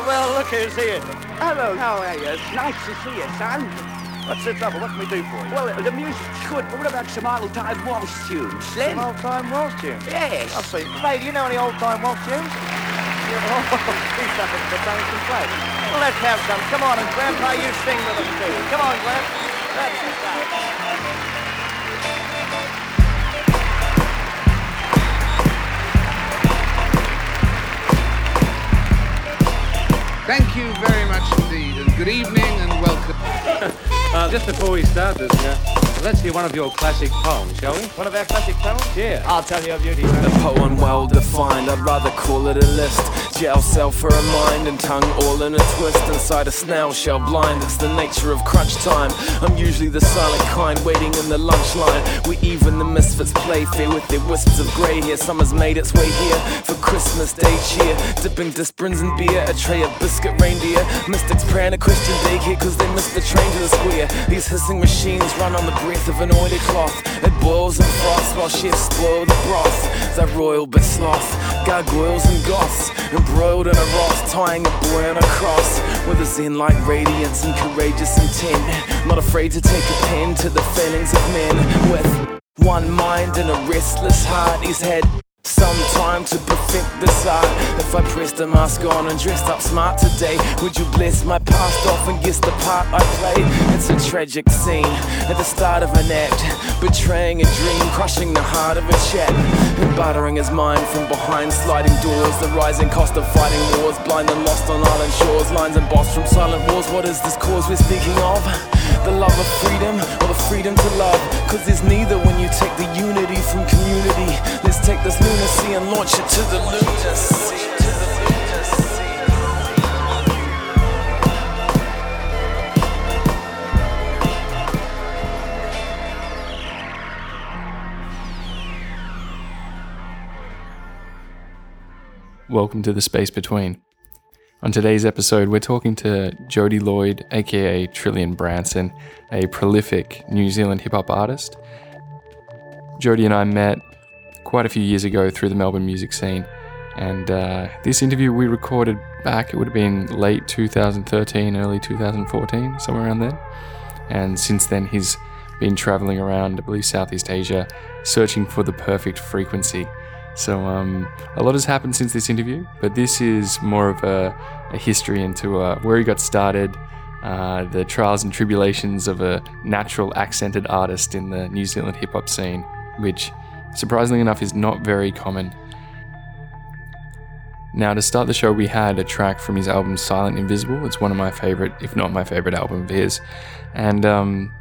Well, well, look who's here. Hello, how are you? It's nice to see you, son. What's the trouble? What can we do for you? Well, the music's good, but what about some old-time waltz tunes, Slim? Some old-time waltz tunes? Yes. I'll see. Ray, do you know any old-time waltz tunes? Yeah, oh, he's something for Dunnington play. Well, let's have some. Come on, and Grandpa, you sing with us, too. Come on, Glenn. That's it. Thank you very much indeed, and good evening and welcome. Uh, just before we start this, uh, let's hear one of your classic poems, shall we? One of our classic poems? Yeah. I'll tell you a beauty. A poem well defined, I'd rather call it a list. Jail cell for a mind and tongue all in a twist. Inside a snail shell blind, it's the nature of crunch time. I'm usually the silent kind, waiting in the lunch line. We even the misfits play fair with their wisps of grey hair. Summer's made its way here for Christmas Day cheer. Dipping disprins in beer, a tray of biscuit reindeer. Mystics praying a Christian daycare cause they missed the train to the square. These hissing machines run on the breath of an oily cloth. It boils and frosts while chefs spoil the broth. They're royal but sloth, gargoyles and goths. Embroiled in a ross, tying a boy on a cross. With a zen like radiance and courageous intent. Not afraid to take a pen to the failings of men. With one mind and a restless heart, he's had some time to perfect this art. If I pressed a mask on and dressed up smart today, would you bless my past off and guess the part I played? It's a tragic scene at the start of an act, betraying a dream, crushing the heart of a chap, and buttering his mind from behind sliding doors. The rising cost of fighting wars, blind and lost on island shores, lines embossed from silent wars. What is this cause we're speaking of? The love of freedom or the freedom to love? Cause there's neither when you take the unity from community. Let's take this lunacy and launch it to the lunacy. Welcome to the space between. On today's episode, we're talking to Jody Lloyd, aka Trillion Branson, a prolific New Zealand hip hop artist. Jody and I met quite a few years ago through the Melbourne music scene, and uh, this interview we recorded back, it would have been late 2013, early 2014, somewhere around then. And since then, he's been traveling around, I believe, Southeast Asia, searching for the perfect frequency. So um, a lot has happened since this interview, but this is more of a, a history into uh, where he got started, uh, the trials and tribulations of a natural accented artist in the New Zealand hip hop scene, which surprisingly enough is not very common. Now, to start the show, we had a track from his album Silent Invisible. It's one of my favorite, if not my favorite album of his. And um,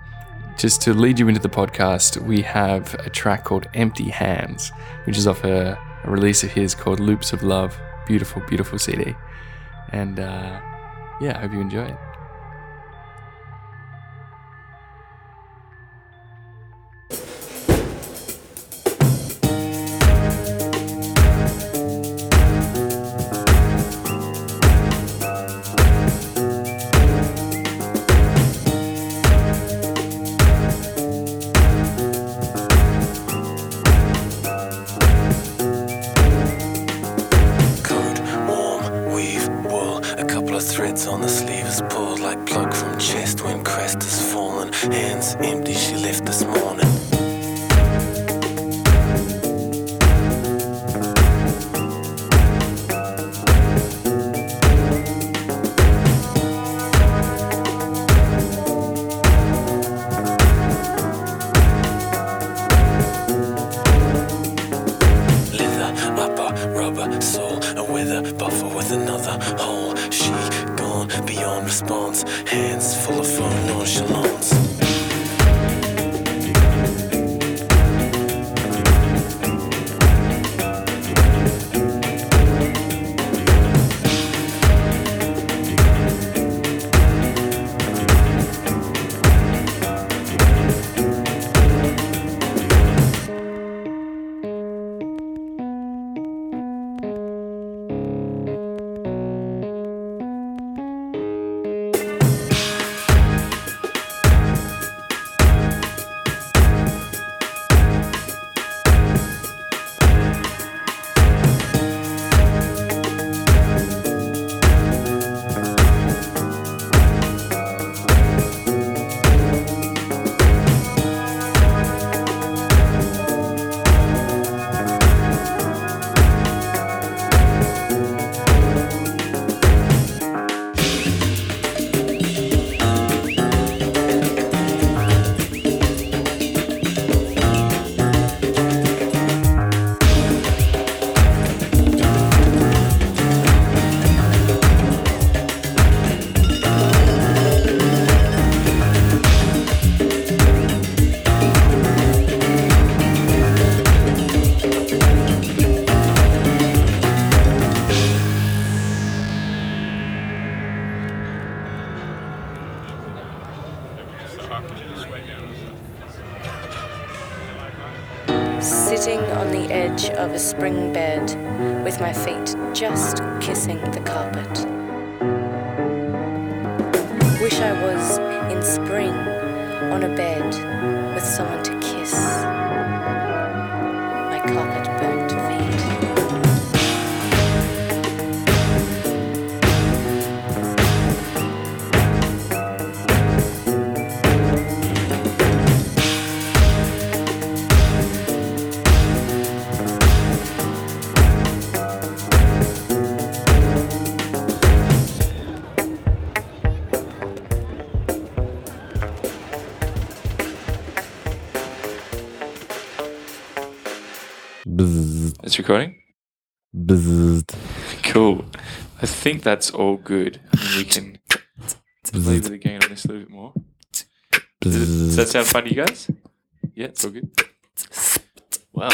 just to lead you into the podcast, we have a track called Empty Hands, which is off a, a release of his called Loops of Love. Beautiful, beautiful CD. And uh, yeah, I hope you enjoy it. Think that's all good. I mean, we can play with the gain on this a little bit more. Does, it- does that sound fun to you guys? Yeah, it's all good. Wow.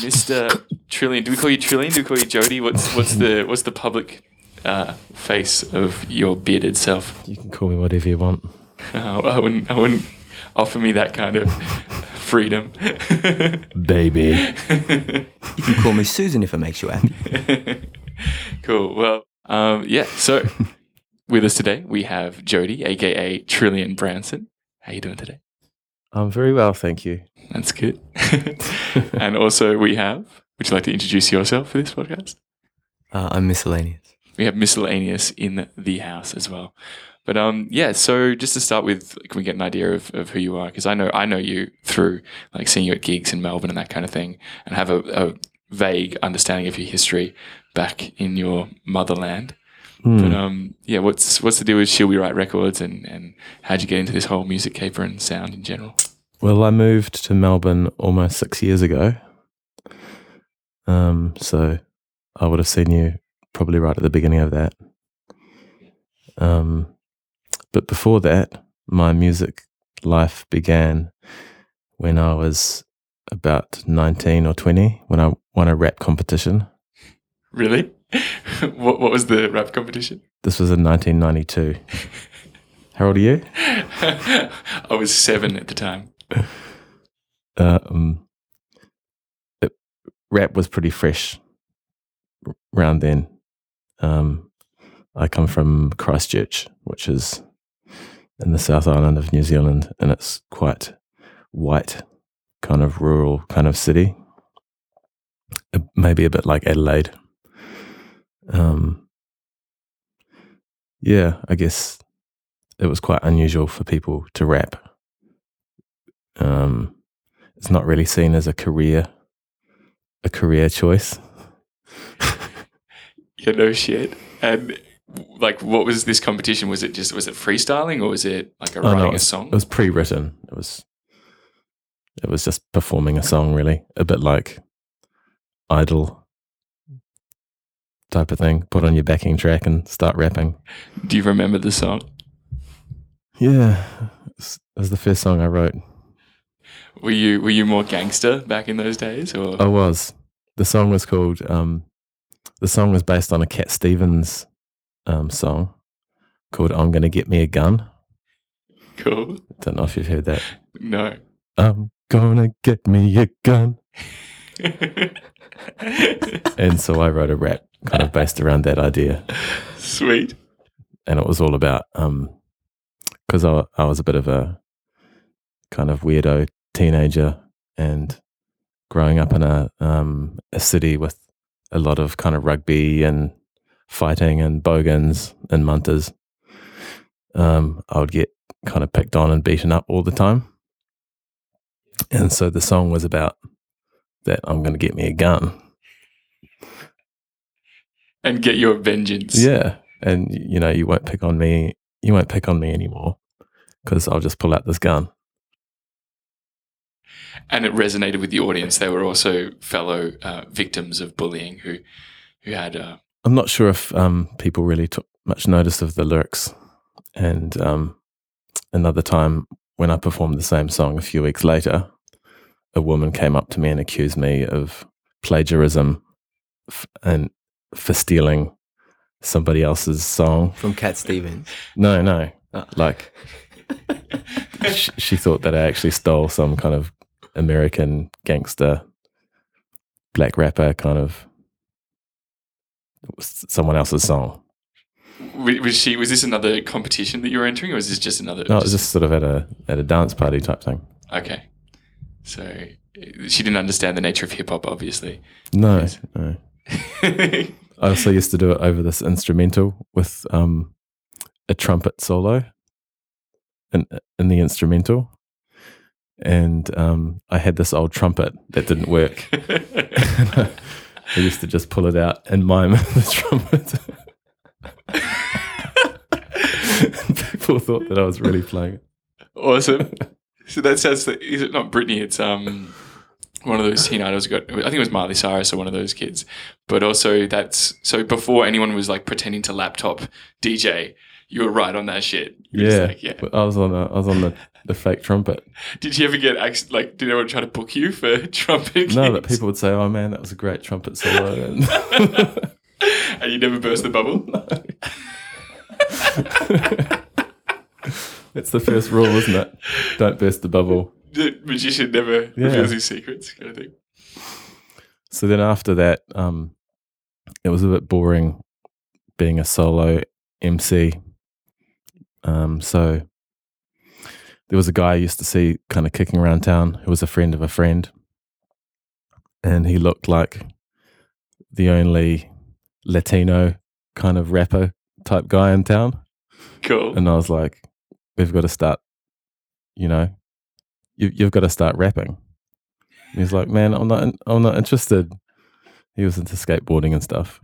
Mr. Trillion. Do we call you Trillion? Do we call you Jody? What's what's the what's the public uh, face of your bearded self? You can call me whatever you want. Oh, I wouldn't I wouldn't offer me that kind of freedom. Baby. You can call me Susan if it makes you happy. cool. Well, um, yeah. So with us today we have Jody, aka Trillion Branson. How are you doing today? I'm very well, thank you. That's good. and also we have. Would you like to introduce yourself for this podcast? Uh, I'm miscellaneous. We have miscellaneous in the house as well. But um, yeah. So just to start with, can we get an idea of, of who you are? Because I know I know you through like seeing you at gigs in Melbourne and that kind of thing, and have a, a vague understanding of your history back in your motherland. Hmm. But um, yeah, what's what's the deal with Shall We Write Records, and and how'd you get into this whole music caper and sound in general? Well, I moved to Melbourne almost six years ago. Um, so I would have seen you probably right at the beginning of that. Um, but before that, my music life began when I was about 19 or 20 when I won a rap competition. Really? what what was the rap competition? This was in 1992. How old are you? I was seven at the time. um, it, rap was pretty fresh around then. Um, I come from Christchurch, which is in the South Island of New Zealand, and it's quite white, kind of rural kind of city. Uh, Maybe a bit like Adelaide. Um, yeah, I guess it was quite unusual for people to rap. Um, it's not really seen as a career, a career choice. Yeah, no shit. And like, what was this competition? Was it just was it freestyling or was it like a Oh, writing it a song? It was pre-written. It was, it was just performing a song, really, a bit like idol type of thing. Put on your backing track and start rapping. Do you remember the song? Yeah, it was the first song I wrote. Were you were you more gangster back in those days, or I was. The song was called. Um, the song was based on a Cat Stevens um, song called "I'm Gonna Get Me a Gun." cool? Don't know if you've heard that. No. I'm gonna get me a gun. And so I wrote a rap kind of based around that idea. Sweet. And it was all about, because I, I was a bit of a kind of weirdo teenager and growing up in a, um, a city with a lot of kind of rugby and fighting and bogans and munters. Um, I would get kind of picked on and beaten up all the time. And so the song was about that I'm going to get me a gun. And get your vengeance. Yeah. And, you know, you won't pick on me. You won't pick on me anymore because I'll just pull out this gun. And it resonated with the audience. They were also fellow uh, victims of bullying who who had uh, I'm not sure if um, people really took much notice of the lyrics. And um, another time when I performed the same song a few weeks later, a woman came up to me and accused me of plagiarism and for stealing somebody else's song. From Cat Stevens. No, no. Oh. Like, she, she thought that I actually stole some kind of American gangster black rapper kind of someone else's song. Was was she? Was this another competition that you were entering, or was this just another? No, it was just sort of at a at a dance party type thing. okay. So she didn't understand the nature of hip hop, obviously. No, no. I also used to do it over this instrumental with um, a trumpet solo in in the instrumental, and um, I had this old trumpet that didn't work. I used to just pull it out and mime the trumpet. People thought that I was really playing it. Awesome. so that sounds. Like, is it not Britney? It's um one of those teen idols. Got I think it was Miley Cyrus or one of those kids. But also that's so before anyone was like pretending to laptop DJ, you were right on that shit. You were just Yeah, like, yeah. but I was on a, I was on the, the fake trumpet. Did you ever get like? Did anyone try to book you for trumpet? No, but people would say, "Oh man, that was a great trumpet solo." And and you never burst the bubble. It's the first rule, isn't it? Don't burst the bubble. The magician never Yeah. reveals his secrets, kind of thing. So then after that, um, it was a bit boring being a solo MC. Um, so there was a guy I used to see kind of kicking around town who was a friend of a friend. And he looked like the only Latino kind of rapper type guy in town. Cool. And I was like, we've got to start, you know, you, you've got to start rapping. And he's like, man, I'm not, I'm not interested. He was into skateboarding and stuff.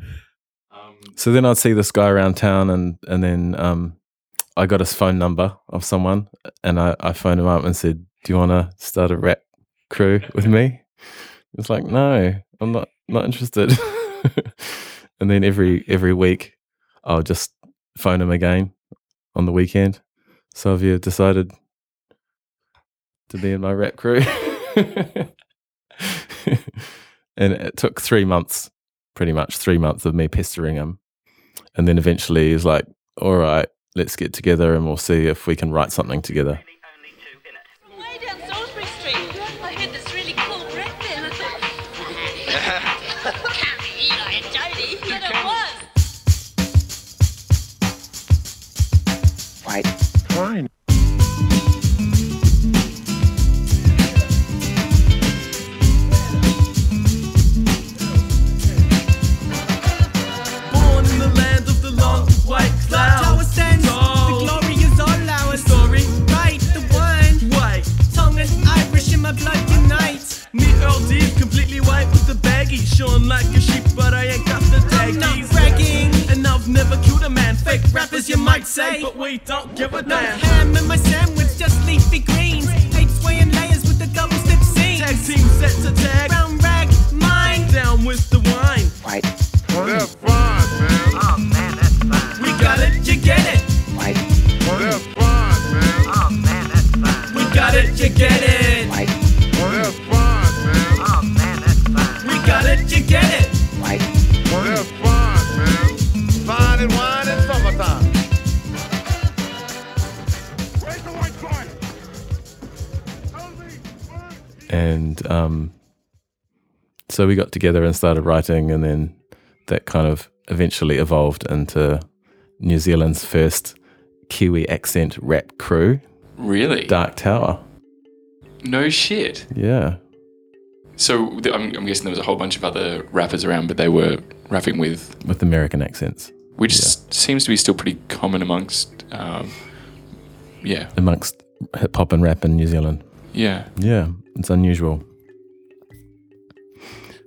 Um, So then I'd see this guy around town, and and then um, I got his phone number of someone, and I, I phoned him up and said, "Do you want to start a rap crew with me?" He was like, "No, I'm not not interested." and then every every week, I'll just phone him again on the weekend. So have you decided to be in my rap crew? and it took three months, pretty much three months of me pestering him. And then eventually he's like, all right, let's get together and we'll see if we can write something together. White with the baggy, showing like a sheep, but I ain't got the daggies. not bragging, and I've never killed a man. Fake rappers, you might say, but we don't give a No damn. ham in my sandwich, just leafy greens. Eight swaying layers with the double stitch seams. Tag team set to tag. Brown rag, mine. Down with the wine. White. That's fine, man. Oh man, that's fine. We got it, you get it. White. That's fine, man. Oh man, that's fine. We got it, you get it. And um, so we got together and started writing, and then that kind of eventually evolved into New Zealand's first Kiwi accent rap crew, Really? Dark Tower. No shit. Yeah. So I'm, I'm guessing there was a whole bunch of other rappers around, but they were rapping with, With American accents which s- seems to be still pretty common amongst, um, yeah, amongst hip hop and rap in New Zealand. Yeah. Yeah, it's unusual.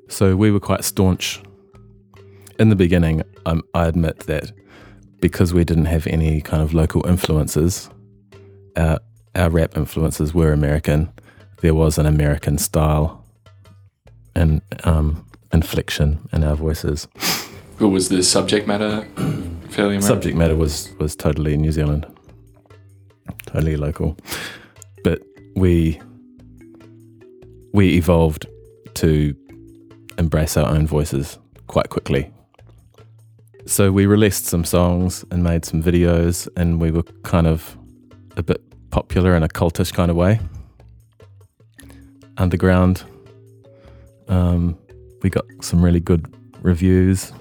So we were quite staunch in the beginning. Um, I admit that because we didn't have any kind of local influences, our, our rap influences were American. There was an American style and um, inflection in our voices. But was the subject matter fairly American? Subject matter was was totally New Zealand, totally local, we we evolved to embrace our own voices quite quickly. So we released some songs and made some videos, and we were kind of a bit popular in a cultish kind of way. underground. Um, we got some really good reviews.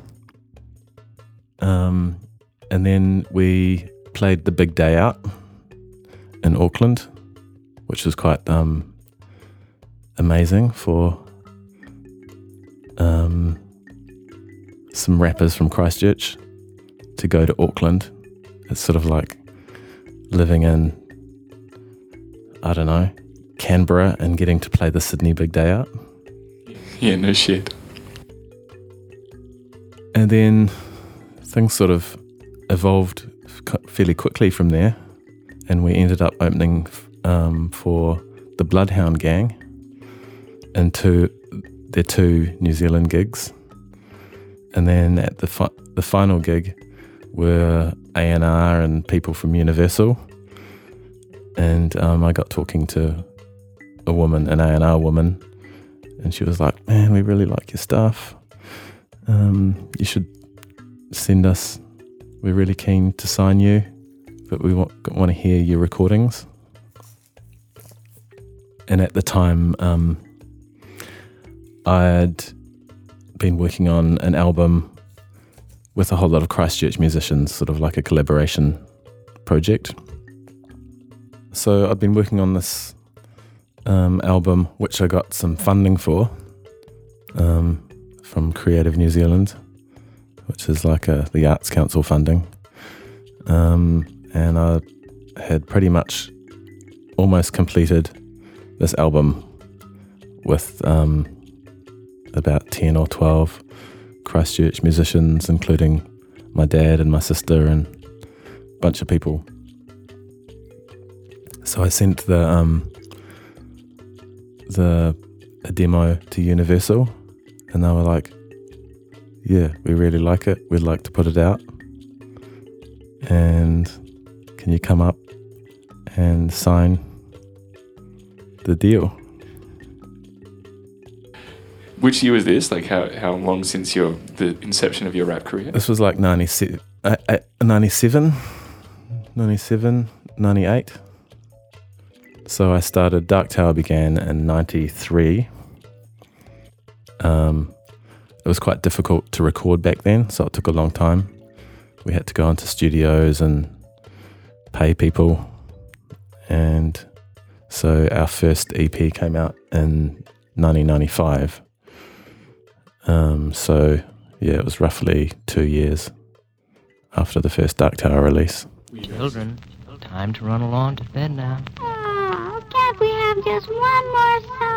Um, and then we played the big day out in Auckland, which was quite um, amazing for um, some rappers from Christchurch to go to Auckland. It's sort of like living in, I don't know, Canberra and getting to play the Sydney Big Day Out. Yeah, no shit. And then things sort of evolved fairly quickly from there, and we ended up opening um, for the Bloodhound Gang and into their two New Zealand gigs, and then at the fi- the final gig were A and people from Universal, and um, I got talking to a woman, an A and R woman, and she was like, "Man, we really like your stuff. Um, you should send us. We're really keen to sign you, but we want, want to hear your recordings." And at the time, um, I'd been working on an album with a whole lot of Christchurch musicians, sort of like a collaboration project. So I'd been working on this um, album, which I got some funding for um, from Creative New Zealand, which is like a, the Arts Council funding. Um, and I had pretty much almost completed this album with um, about 10 or 12 Christchurch musicians, including my dad and my sister and a bunch of people. So I sent the um, the demo to Universal, and they were like, "Yeah, we really like it. We'd like to put it out. And can you come up and sign the deal?" Which year was this? Like how, how long since your the inception of your rap career? This was like 97, uh, uh, 97, 97, 98. So I started, Dark Tower began in 93. Um, it was quite difficult to record back then, so it took a long time. We had to go into studios and pay people. And so our first EP came out in 1995. Um, so yeah, it was roughly two years after the first Dark Tower release. Children, time to run along to bed now. Oh, can't we have just one more song?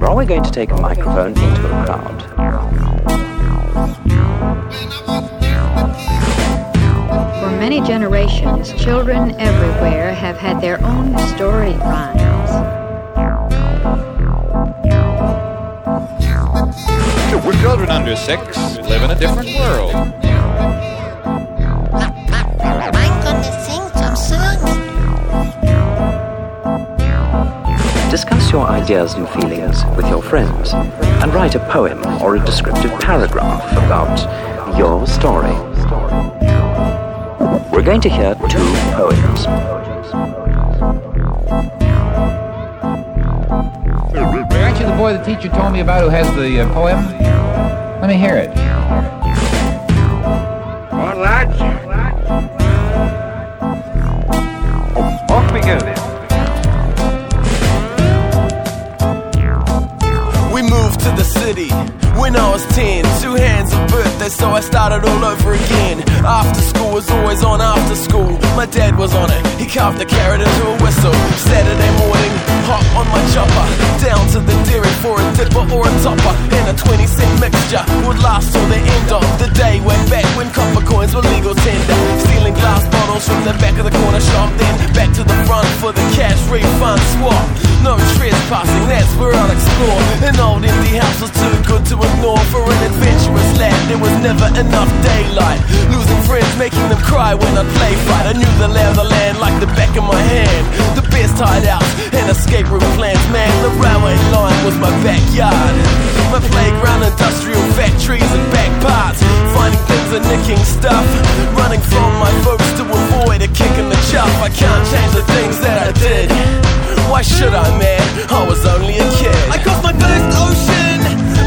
Are we going to take a microphone into a crowd? For many generations, children everywhere have had their own story rhymes. With children under six live in a different world. I'm gonna sing some songs. Discuss your ideas and feelings with your friends and write a poem or a descriptive paragraph about your story. We're going to hear two poems. Aren't you the boy the teacher told me about who has the uh, poem? Let me hear it. Well, lads. Off we go then. We moved to the city when I was 10. Two hands of birthday, so I started all over again. After school was always on after school. My dad was on it, he carved a carrot into a whistle. Saturday morning, hot on my chopper. Down to the dairy for a dipper or a topper. And a 20 cent mixture would last till the end of the day. Way back when copper coins were legal tender. Stealing glass bottles from the back of the corner shop. Then back to the front for the cash refund swap. No trespassing, that's where I'll explore. An old empty house was too good to ignore for an adventurous lad. There was never enough daylight. Losing friends, making them cry when I'd play fight. I knew the lay of the land like the back of my hand. The best hideouts and escape route plans, man. The railway line was my backyard. My playground, industrial factories and back parts. Finding things and nicking stuff. Running from my folks to avoid a kick in the chop. I can't change the things that I did. Why should I, man? I was only a kid. I crossed my first ocean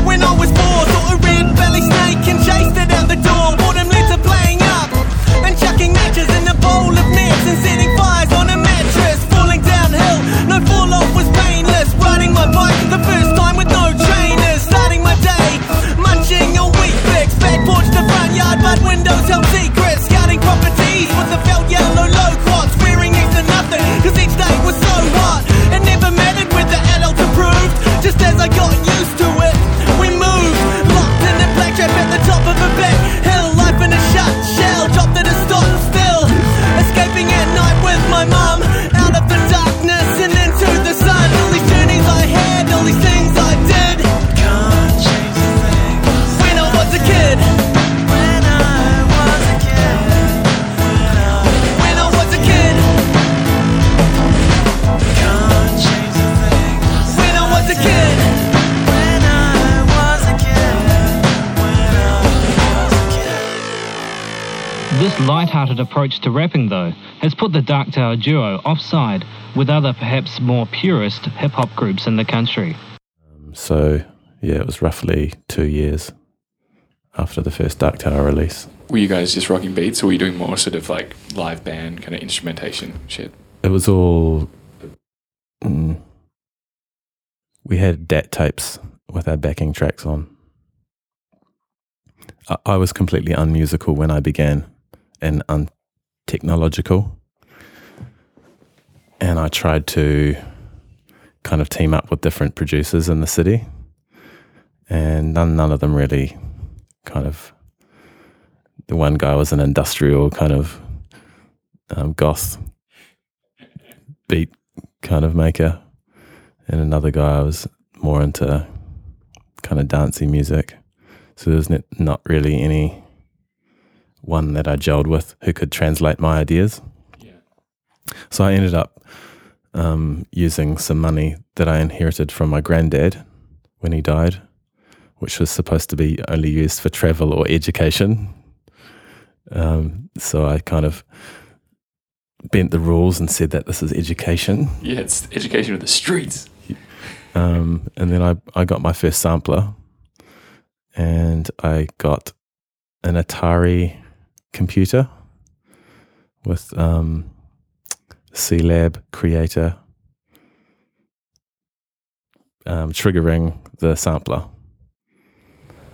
when I was four. Saw a red belly snake and chased it out the door. Bought him litter playing up and chucking matches in a bowl of nets and setting cause each day was so hot. It never mattered with the adults approved. Just as I got used to it, we moved. Locked in a black trap at the top of a back hill. Life in a shut shell, dropped at a stop still. Escaping at night with my mum. Kid. This light-hearted approach to rapping, though, has put the Dark Tower duo offside with other perhaps more purist hip-hop groups in the country. So, yeah, it was roughly two years after the first Dark Tower release. Were you guys just rocking beats, or were you doing more sort of like live band kind of instrumentation shit? It was all. Mm, we had DAT tapes with our backing tracks on. I, I was completely unmusical when I began and untechnological. And I tried to kind of team up with different producers in the city. And none, none of them really kind of. The one guy was an industrial kind of um, goth beat kind of maker, and another guy was more into kind of dancey music. So there was n- not really any one that I gelled with who could translate my ideas. So I ended up um, using some money that I inherited from my granddad when he died, which was supposed to be only used for travel or education. Um, so I kind of bent the rules and said that this is education. Yeah, it's education of the streets. Um, and then I, I got my first sampler and I got an Atari computer with um, C Lab Creator um, triggering the sampler.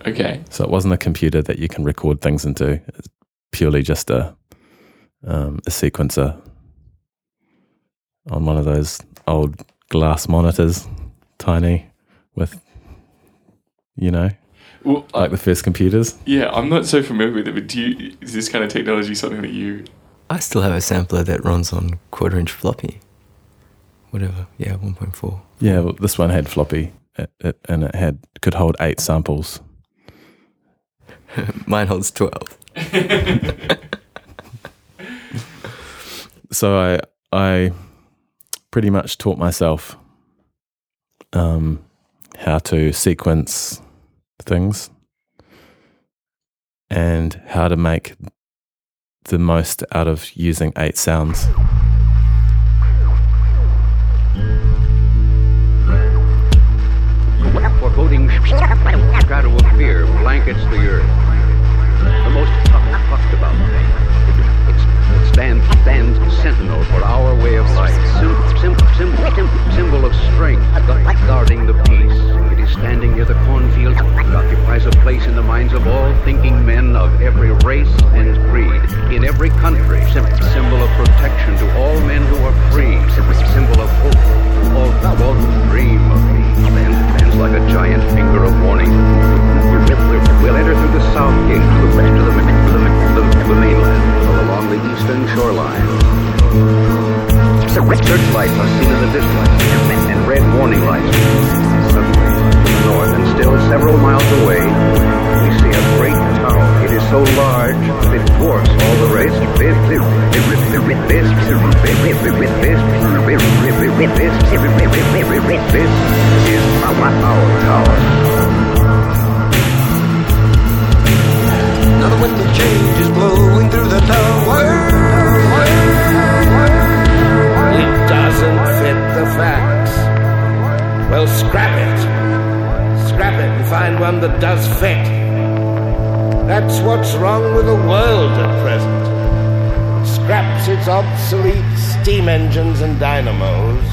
Okay. So it wasn't a computer that you can record things into. It's purely just a um, a sequencer on one of those old glass monitors, tiny, with you know, Well, like the first computers. Yeah, I'm not so familiar with it, but do you? Is this kind of technology something that you? I still have a sampler that runs on quarter inch floppy. Whatever. Yeah, 1.4. Yeah, well, this one had floppy, it, it, and it had could hold eight samples. Mine holds 12. so I I pretty much taught myself um, how to sequence things and how to make the most out of using eight sounds. Foreboding shadow of fear blankets the earth. The most talked about. It, it stands, stands sentinel for our way of life. Sim, sim, sim, symbol of strength, guarding the peace. Standing near the cornfield. It occupies a place in the minds of all thinking men of every race and creed. In every country, symbol of protection to all men who are free. Symbol of hope. All, all who dream of peace. Stands, stands like a giant finger of warning. We'll enter through the south gate to to the, to the, to the, to the mainland along the eastern shoreline. Searchlights are seen in the distance and red warning lights north, and still several miles away, we see a great tower. It is so large that it dwarfs all the rest. This is our tower. Now the wind of change is blowing through the tower. It doesn't fit the facts. Well, scrap it. Scrap it and find one that does fit. That's what's wrong with the world at present. It scraps its obsolete steam engines and dynamos,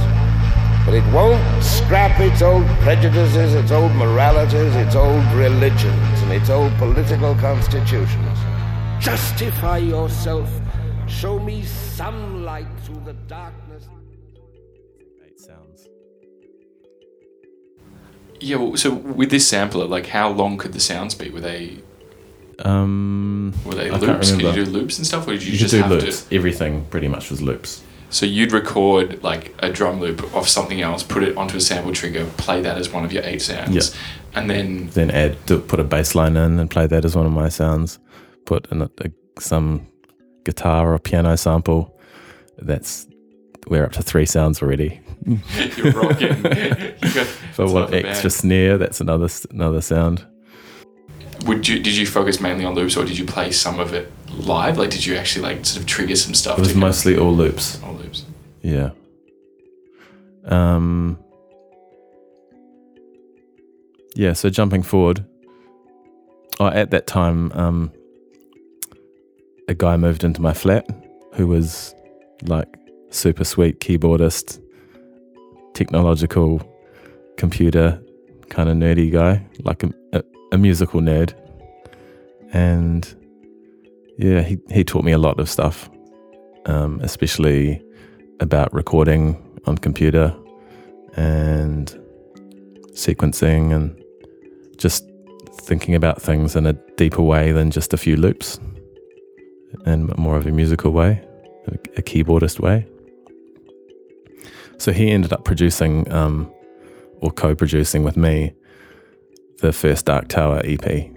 but it won't scrap its old prejudices, its old moralities, its old religions, and its old political constitutions. Justify yourself. Show me some light through the darkness. Yeah, well, so with this sampler, like how long could the sounds be? Were they Um, were they I loops? Could you do loops and stuff, or did you, You just do have loops. to? Everything pretty much was loops. So you'd record like a drum loop of something else, put it onto a sample trigger, play that as one of your eight sounds, Yeah. and then Then add, do, put a bass line in and play that as one of my sounds. Put in a, a, some guitar or piano sample. That's we're up to three sounds already. You're rocking. You got- For it's one half a band. extra snare, that's another another sound. would you did you focus mainly on loops, or did you play some of it live? Like, did you actually like sort of trigger some stuff? It was to go- mostly all loops. all loops. Yeah. Um. Yeah. So jumping forward. Oh, at that time, um, a guy moved into my flat who was like super sweet keyboardist, technological, computer kind of nerdy guy, like a, a, a musical nerd. And yeah, he, he taught me a lot of stuff, um, especially about recording on computer and sequencing and just thinking about things in a deeper way than just a few loops and more of a musical way, a, a keyboardist way. So he ended up producing um, or co producing with me the first Dark Tower EP.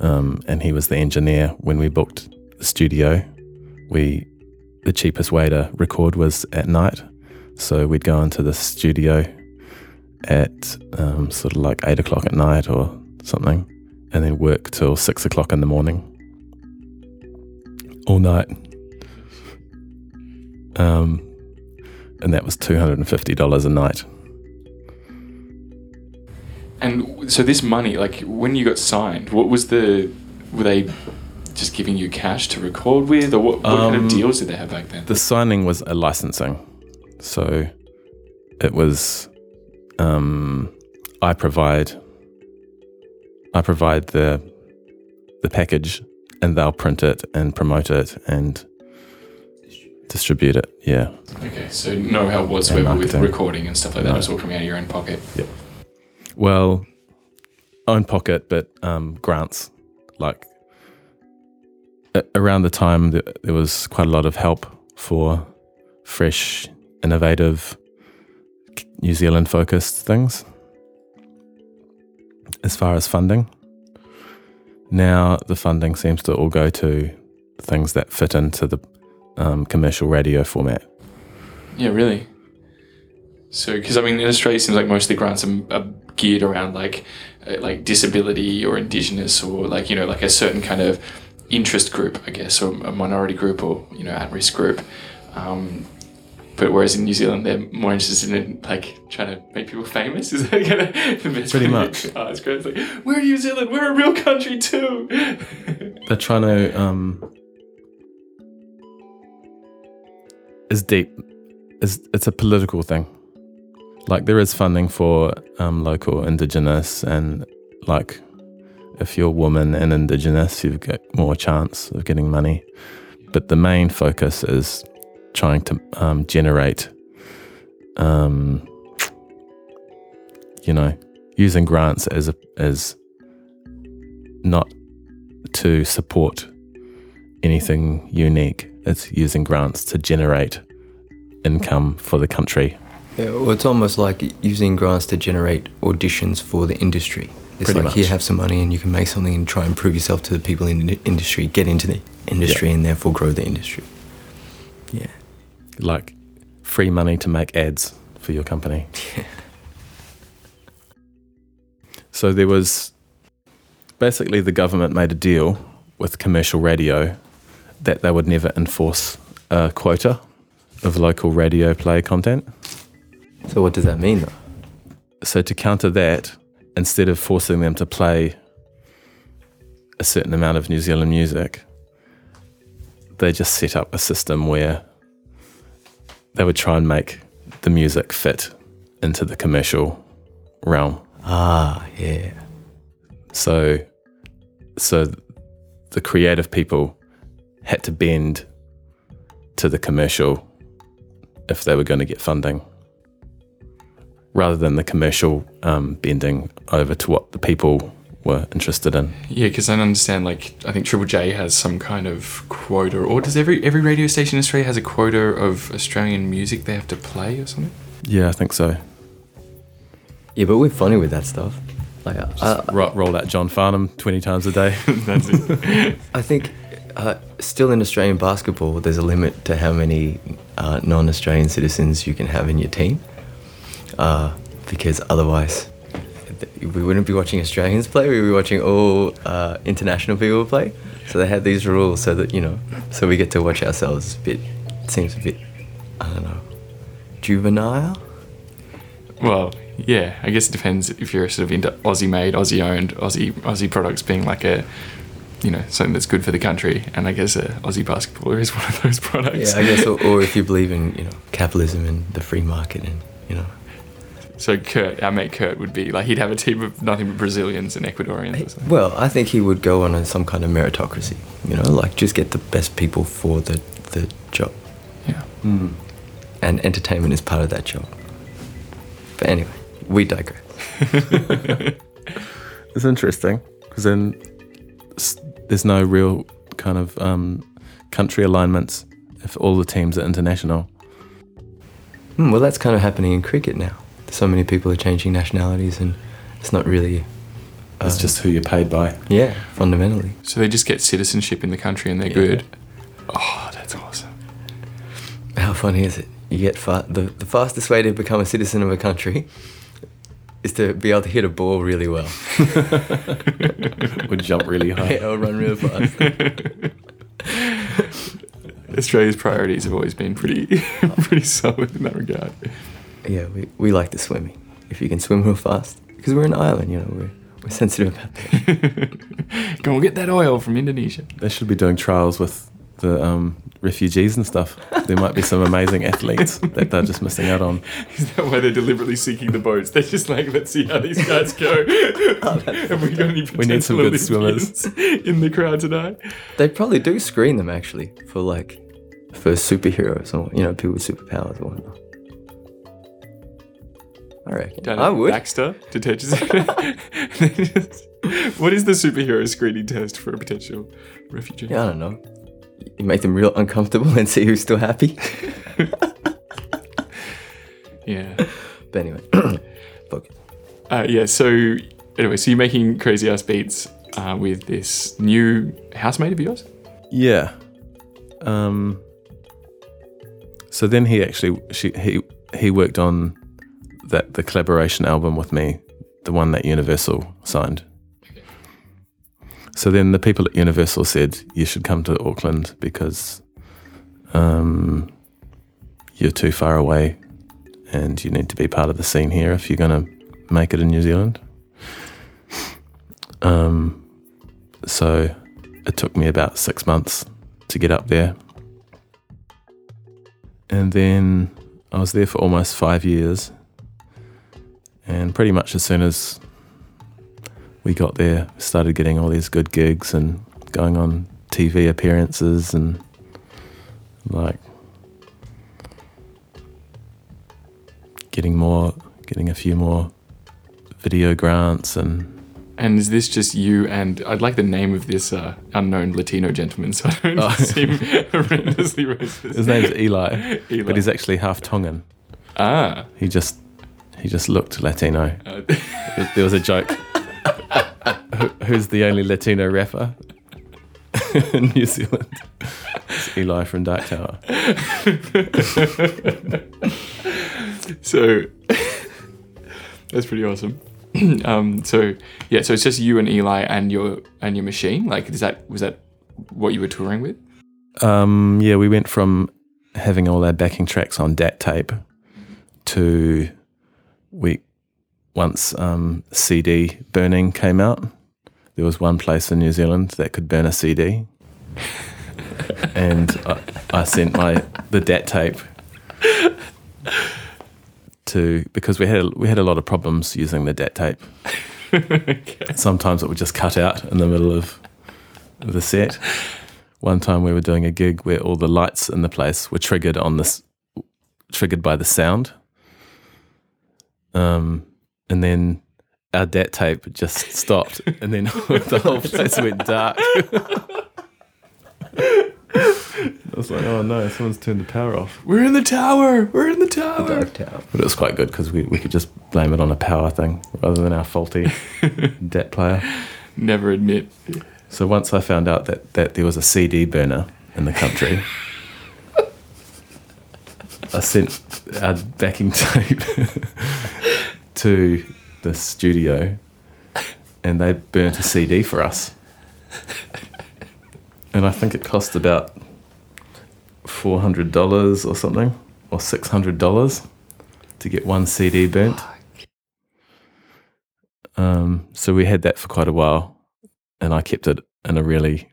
Um, and he was the engineer when we booked the studio. We the cheapest way to record was at night, so we'd go into the studio at um, sort of like eight o'clock at night or something, and then work till six o'clock in the morning, all night. Um, and that was two hundred and fifty dollars a night. And so this money, like when you got signed, what was the? Were they just giving you cash to record with, or what, what kind Um, of deals did they have back then? The signing was a licensing, so it was. Um, I provide. I provide the the package, and they'll print it and promote it and distribute it. Yeah. Okay, so no help whatsoever with recording and stuff like that. No. It was all coming out of your own pocket. Yeah. Well, own pocket, but um, grants. Like a- around the time, th- there was quite a lot of help for fresh, innovative, New Zealand focused things as far as funding. Now, the funding seems to all go to things that fit into the um, commercial radio format. Yeah, really. So, because I mean, in Australia, it seems like most of the grants are, are geared around like uh, like disability or indigenous or like you know like a certain kind of interest group, I guess, or a minority group or you know at risk group. Um, but whereas in New Zealand, they're more interested in like trying to make people famous. Is that kind of the best Pretty much. Oh, it's great. It's like we're New Zealand. We're a real country too. they're trying to um is deep it's a political thing like there is funding for um, local indigenous and like if you're a woman and indigenous you've got more chance of getting money but the main focus is trying to um, generate um, you know using grants as a, as not to support anything unique. It's using grants to generate income for the country. Yeah, well, it's almost like using grants to generate auditions for the industry. It's Pretty like much. here, have some money, and you can make something and try and prove yourself to the people in the industry, get into the industry, and therefore grow the industry. Yeah. Like free money to make ads for your company. so there was basically the government made a deal with commercial radio that they would never enforce a quota of local radio play content. So what does that mean, though? so to counter that, instead of forcing them to play a certain amount of New Zealand music, they just set up a system where they would try and make the music fit into the commercial realm. Ah, yeah. So, so the creative people had to bend to the commercial if they were going to get funding, rather than the commercial um, bending over to what the people were interested in. Yeah, because I understand. Like, I think Triple J has some kind of quota, or does every every radio station in Australia has a quota of Australian music they have to play or something? Yeah, I think so. Yeah, but we're funny with that stuff. Like, uh, Ro- roll out John Farnham twenty times a day. That's it. I think uh, still in Australian basketball, there's a limit to how many uh, non-Australian citizens you can have in your team, uh, because otherwise we wouldn't be watching Australians play. We'd be watching all uh, international people play. So they had these rules so that you know, so we get to watch ourselves. A bit it seems a bit, I don't know, juvenile. Well, yeah, I guess it depends if you're sort of into Aussie made, Aussie owned, Aussie Aussie products being like a you know, something that's good for the country. And I guess uh, Aussie basketball is one of those products. Yeah, I guess, or, or if you believe in you know capitalism and the free market and you know So Kurt, our mate Kurt, would be like he'd have a team of nothing but Brazilians and Ecuadorians. Or something. Well, I think he would go on a, some kind of meritocracy. You know, like just get the best people for the the job. Yeah. And entertainment is part of that job. But anyway, we digress. It's interesting because then s- there's no real kind of um, country alignments if all the teams are international. Hmm, well, that's kind of happening in cricket now. So many people are changing nationalities, and it's not really. It's just who you're paid by. Yeah, fundamentally. So they just get citizenship in the country and they're good. Oh, that's awesome. How funny is it? You get fa- the the fastest way to become a citizen of a country is to be able to hit a ball really well. Would jump really high. Yeah, or run real fast. Australia's priorities have always been pretty pretty solid in that regard. Yeah, we, we like the swimming. If you can swim real fast, because we're an island, you know, we're, we're sensitive about that. Go and get that oil from Indonesia. They should be doing trials with the um, refugees and stuff. There might be some amazing athletes that they're just missing out on. Is that why they're deliberately seeking the boats? They're just like, let's see how these guys go. Oh, Have we got any We need some potential good swimmers. In the crowd tonight? They probably do screen them actually for like for superheroes or you know people with superpowers or whatnot. I reckon. Down I would. Baxter detention center. what is the superhero screening test for a potential refugee? Yeah, I don't know. You make them real uncomfortable and see who's still happy. Yeah. But anyway, Uh, yeah. So anyway, so you're making crazy ass beats uh, with this new housemate of yours. Yeah. Um. So then he actually she he he worked on that the collaboration album with me, the one that Universal signed. So then the people at Universal said you should come to Auckland because um, you're too far away and you need to be part of the scene here if you're going to make it in New Zealand. Um, so it took me about six months to get up there. And then I was there for almost five years. And pretty much as soon as we got there, started getting all these good gigs and going on TV appearances and like getting more, getting a few more video grants and And is this just you and I'd like the name of this uh, unknown Latino gentleman so I don't Oh. seem horrendously racist. his name's Eli, Eli. but he's actually half Tongan. Ah. He just he just looked Latino. Uh, There- there was a joke. Who, who's the only Latino rapper in New Zealand? It's Eli from Dark Tower. so that's pretty awesome. um, so yeah, so it's just you and Eli and your and your machine. Like, is that was that what you were touring with? Um, yeah, we went from having all our backing tracks on DAT tape to we once um, CD burning came out, there was one place in New Zealand that could burn a CD, and I, I sent my the DAT tape to because we had we had a lot of problems using the DAT tape. Sometimes it would just cut out in the middle of the set. One time we were doing a gig where all the lights in the place were triggered on this triggered by the sound. Um, and then our DAT tape just stopped, and then the whole place went dark. I was like, oh no, someone's turned the power off. We're in the tower. We're in the tower. Dark Tower. But it was quite good because we, we could just blame it on a power thing rather than our faulty DAT player. Never admit. So once I found out that, that there was a CD burner in the country, I sent our backing tape to the studio and they burnt a CD for us. And I think it cost about $400 or something, or $600 to get one CD burnt. Um, so we had that for quite a while, and I kept it in a really,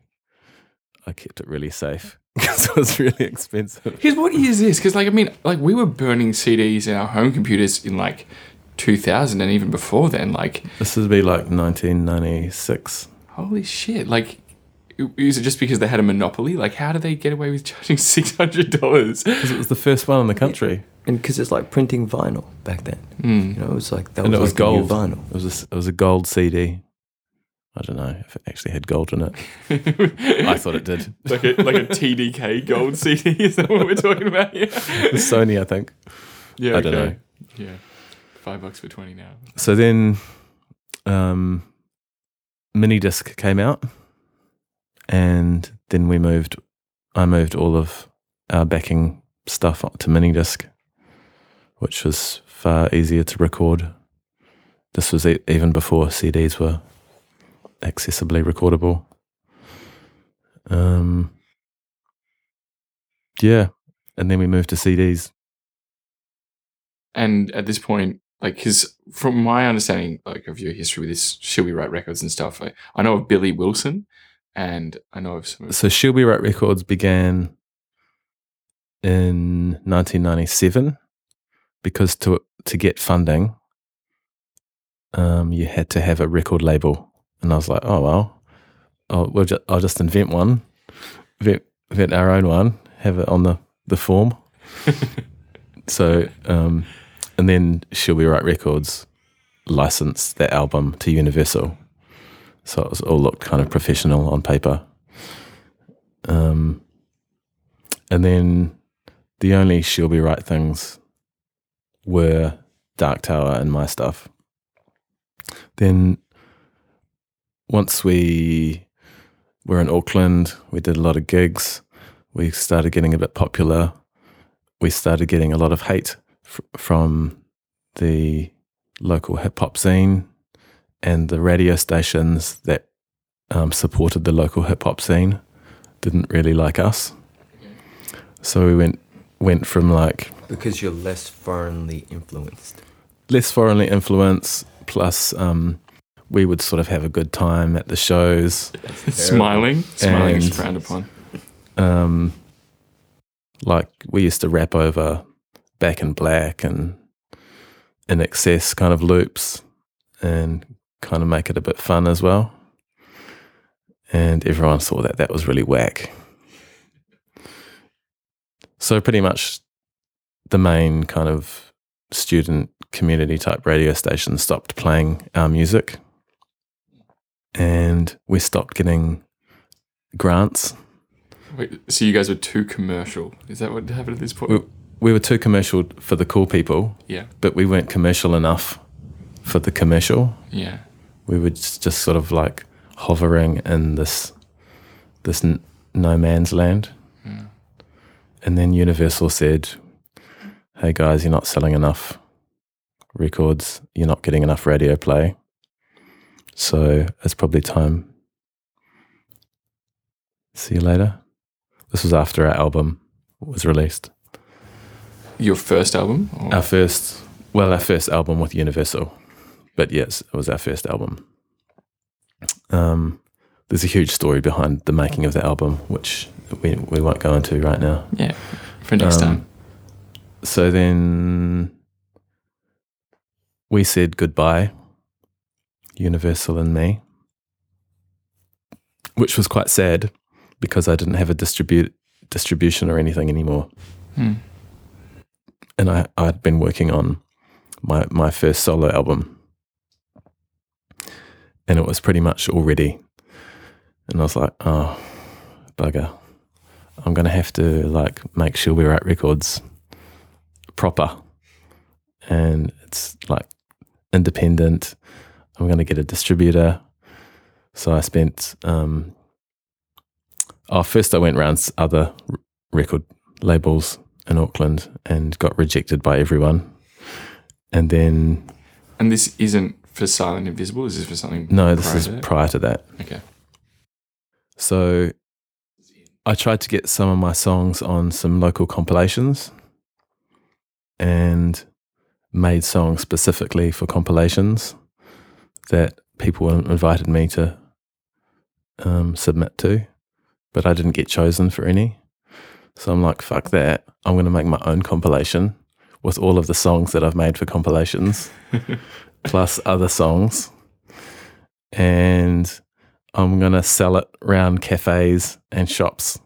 I kept it really safe because it was really expensive. Here's what is this? Because like I mean, like we were burning CDs in our home computers in like 2000 and even before then. Like This would be like 1996. holy shit! Like is it just because they had a monopoly? Like how did they get away with charging six hundred dollars? Because it was the first one in the country. And because it's like printing vinyl back then. Mm. You know, it was like that and was, it was like the new gold. vinyl. It was a, s- it was a gold CD. I don't know if it actually had gold in it. I thought it did. like a like a TDK gold CD. Is that what we're talking about here? The Sony, I think. Yeah, I don't know. Yeah, five bucks for twenty now. So then, um, mini disc came out, and then we moved. I moved all of our backing stuff to mini disc, which was far easier to record. This was e- even before CDs were accessibly recordable. Um, yeah, and then we moved to CDs. And at this point, like, because from my understanding, like of your history with this, She'll Be Right Records and stuff? I, I know of Billy Wilson, and I know of some. Of, So She'll Be Right Records began in 1997 because to to get funding, um, you had to have a record label, and I was like, oh well, I'll, we'll just, I'll just invent one, invent, invent our own one, have it on the the form. so, um, and then She'll Be Right Records licensed that album to Universal. So it was all looked kind of professional on paper. Um, and then the only She'll Be Right things were Dark Tower and my stuff. Then once we were in Auckland, we did a lot of gigs. We started getting a bit popular. We started getting a lot of hate f- from the local hip hop scene and the radio stations that um, supported the local hip hop scene didn't really like us. So we went went from like Because you're less foreignly influenced. less foreignly influenced, plus um, we would sort of have a good time at the shows, Smiling? Smiling is frowned upon. Um, like we used to rap over Back in Black and INXS kind of loops, and kind of make it a bit fun as well. And everyone saw that that was really whack. So pretty much the main kind of student community type radio station stopped playing our music and we stopped getting grants. Wait, so you guys were too commercial? Is that what happened at this point? We, we were too commercial for the cool people. Yeah. But we weren't commercial enough for the commercial. Yeah. We were just, just sort of like hovering in this this n- no man's land. Yeah. And then Universal said, "Hey guys, you're not selling enough records. You're not getting enough radio play. So it's probably time. See you later." This was after our album was released. Your first album? Or? Our first, well, our first album with Universal, but yes, it was our first album. Um, there's a huge story behind the making of the album, which we we won't go into right now. Yeah, for next time. So then we said goodbye, Universal and me, which was quite sad because I didn't have a distribute distribution or anything anymore. Hmm. And I, I'd been working on my, my first solo album. And it was pretty much already. And I was like, oh, bugger. I'm going to have to like make sure we write records proper. And it's like independent. I'm going to get a distributor. So I spent, um, oh, first I went around other record labels in Auckland and got rejected by everyone. And then, And this isn't for Silent Invisible. Is this for something? no, this is to prior to that. Okay. So I tried to get some of my songs on some local compilations and made songs specifically for compilations that people invited me to um, submit to, but I didn't get chosen for any. So I'm like, fuck that. I'm going to make my own compilation with all of the songs that I've made for compilations, plus other songs. And I'm going to sell it around cafes and shops.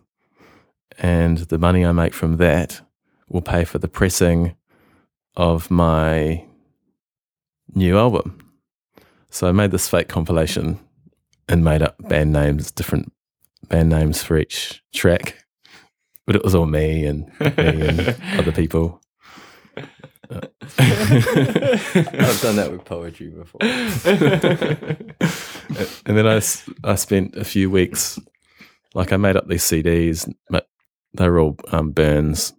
And the money I make from that will pay for the pressing of my new album. So I made this fake compilation and made up band names, different band names for each track. But it was all me and me and other people. Uh, I've done that with poetry before. and then I, I spent a few weeks, like I made up these CDs, but they were all um, burns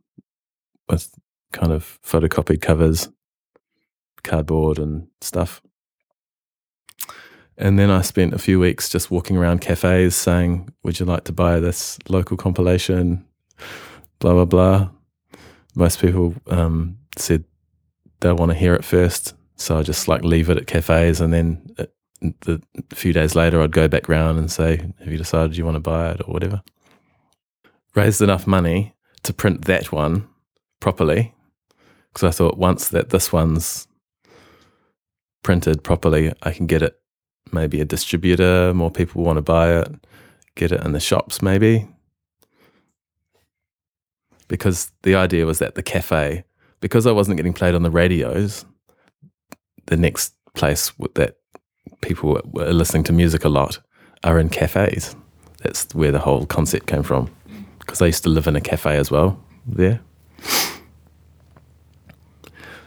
with kind of photocopied covers, cardboard and stuff. And then I spent a few weeks just walking around cafes saying, Would you like to buy this local compilation? Blah, blah, blah. Most people um, said they'll want to hear it first. So I just like leave it at cafes and then uh, the a few days later I'd go back round and say, Have you decided you want to buy it or whatever? Raised enough money to print that one properly. Because I thought once that this one's printed properly, I can get it maybe a distributor, more people want to buy it, get it in the shops maybe. Because the idea was that the cafe, because I wasn't getting played on the radios, the next place that people were- listening to music a lot are in cafes. That's where the whole concept came from. Because I used to live in a cafe as well there.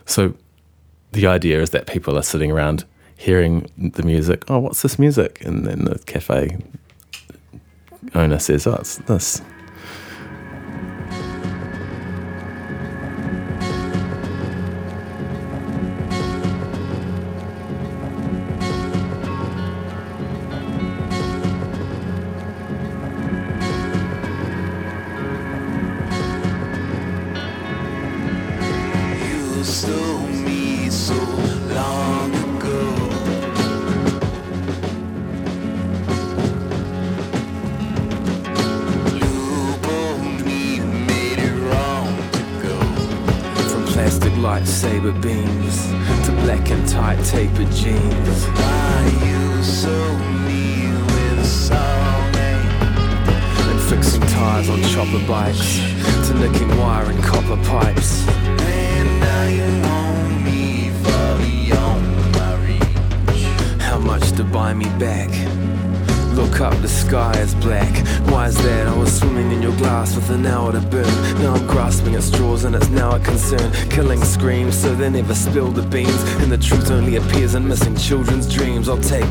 So the idea is that people are sitting around hearing the music. Oh, what's this music? And then the cafe owner says, Oh, it's this.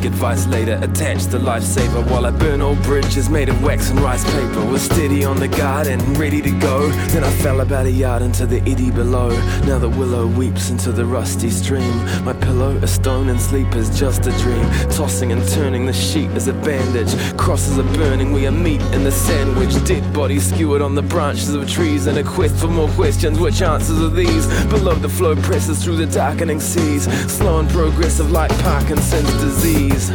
Advice later, attach the lifesaver while I burn old bridges made of wax and rice paper. Was steady on the guard and ready to go. Then I fell about a yard into the eddy below. Now the willow weeps into the rusty stream. My pillow, a stone, and sleep is just a dream. Tossing and turning the sheet is a bandage. Crosses are burning, we are meat in the sandwich. Dead bodies skewered on the branches of trees. In a quest for more questions, which answers are these? Below the flow presses through the darkening seas. Slow and progressive like Parkinson's disease.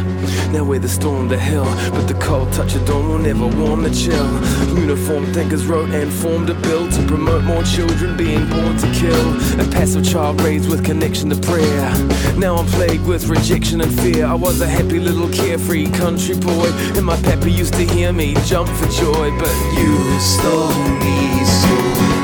Now we're the storm, the hill. But the cold touch of dawn will never warm the chill. Uniform thinkers wrote and formed a bill to promote more children being born to kill. A passive child raised with connection to prayer. Now I'm plagued with rejection and fear. I was a happy little carefree country boy. And my pappy used to hear me jump for joy. But you stole me so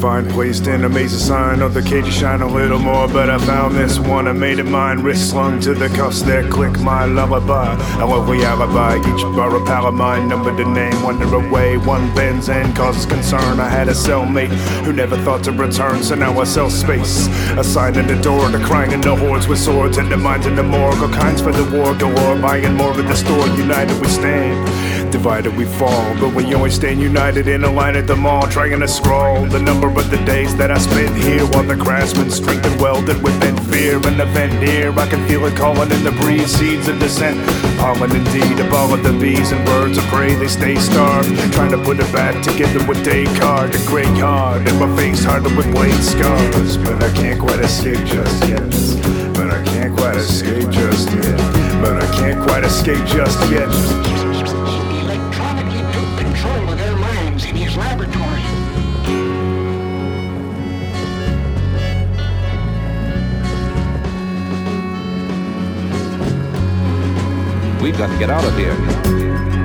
find placed in a maze of sign of the cage shine a little more, but I found this one. I made it mine, wrist slung to the cuffs that click my lullaby. A lovely alibi, each bar a pal of mine, numbered the name, wonder away. One bends and causes concern. I had a cellmate who never thought to return, so now I sell space. A sign in the door, the crying in the hordes with swords and the minds in the morgue. All kinds for the war galore, buying more of the store. United we stand, divided we fall. But we always stand united in a line at the mall, trying to scroll the number of the days that I spent here while the craftsmen strengthened welded within fear. An event near, I can feel it calling in the breeze, seeds of dissent. Pollen indeed, all of the bees and birds of prey, they stay starved. Trying to put it back together with Descartes, a great yard, and my face hardened with blade scars. But I can't quite escape just yet. But I can't quite escape just yet. But I can't quite escape just yet. We've got to get out of here.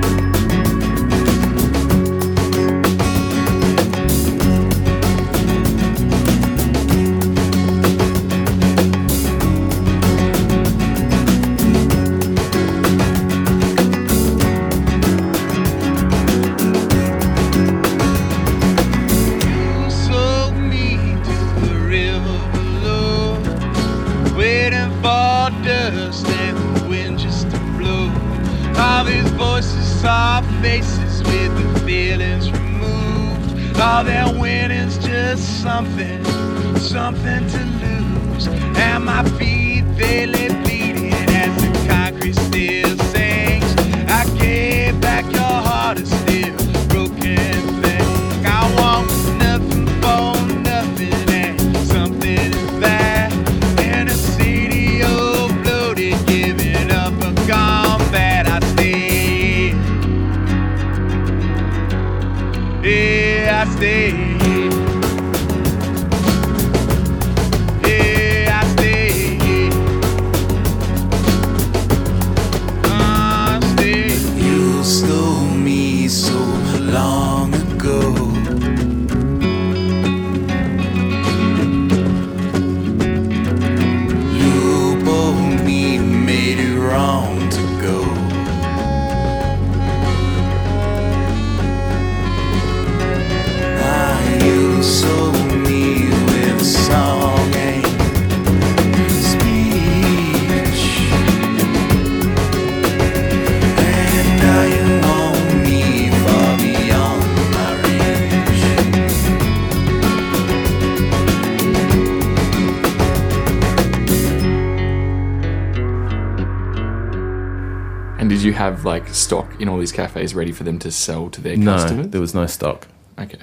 Stock in all these cafes ready for them to sell to their No, customers? there was no stock. Okay.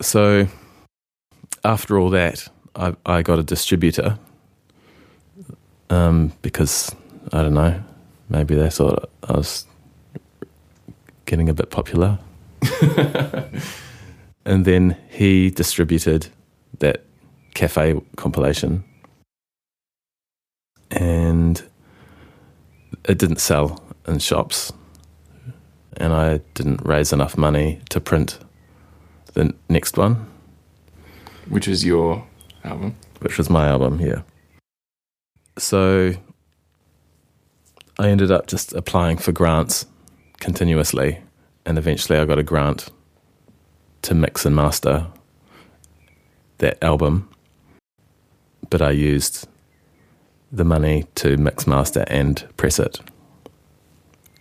So after all that, I, I got a distributor um, because I don't know, maybe they thought I was getting a bit popular. and then he distributed that cafe compilation. And it didn't sell in shops. And I didn't raise enough money to print the next one. Which is your album? Which was my album, yeah. So I ended up just applying for grants continuously. And eventually I got a grant to mix and master that album. But I used the money to mix, master, and press it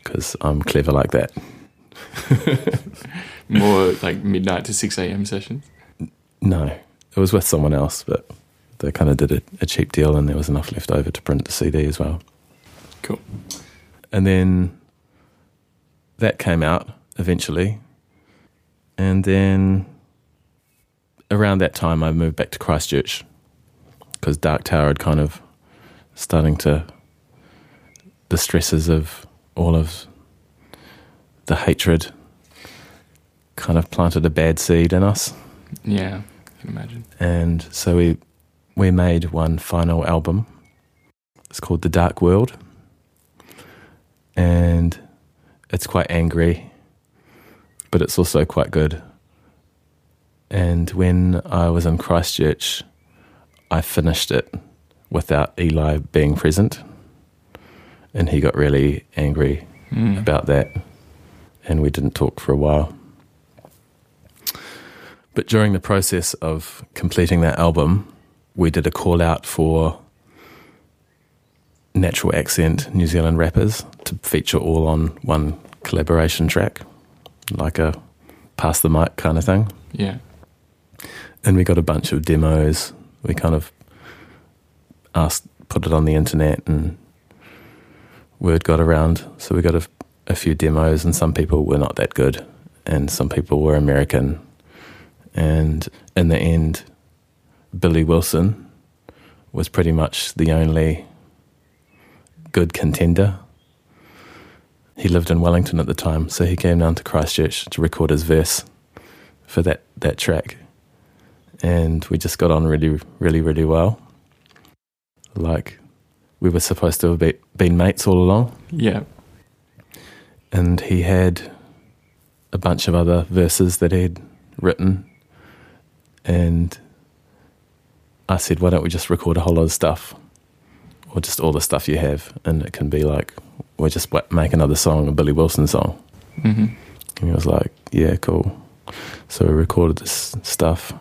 because I'm clever like that. More like midnight to 6 a.m. sessions? No, it was with someone else, but they kind of did a, a cheap deal and there was enough left over to print the CD as well. Cool. And then that came out eventually. And then around that time, I moved back to Christchurch because Dark Tower had kind of starting to the stresses of all of the hatred kind of planted a bad seed in us. Yeah, I can imagine. And so we we made one final album. It's called The Dark World. And it's quite angry, but it's also quite good. And when I was in Christchurch, I finished it without Eli being present. And he got really angry Mm. about that. And we didn't talk for a while. But during the process of completing that album, we did a call out for natural accent New Zealand rappers to feature all on one collaboration track, like a pass the mic kind of thing. Yeah. And we got a bunch of demos. We kind of asked, put it on the internet, and word got around. So we got a, a few demos, and some people were not that good, and some people were American. And in the end, Billy Wilson was pretty much the only good contender. He lived in Wellington at the time, so he came down to Christchurch to record his verse for that, that track. And we just got on really, really, really well. Like we were supposed to have be, been mates all along. Yeah. And he had a bunch of other verses that he'd written. And I said, why don't we just record a whole lot of stuff? Or just all the stuff you have. And it can be like, we'll just make another song, a Billy Wilson song. hmm And he was like, yeah, cool. So we recorded this stuff.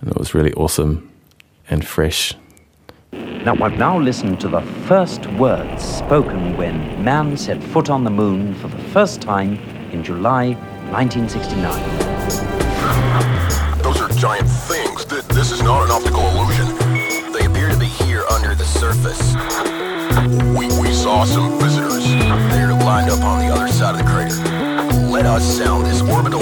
And it was really awesome and fresh. Now, now listened to the first words spoken when man set foot on the moon for the first time in July 1969. Those are giant things. Th- This is not an optical illusion. They appear to be here under the surface. We, we saw some visitors. They're lined up on the other side of the crater. Let us sound this orbital.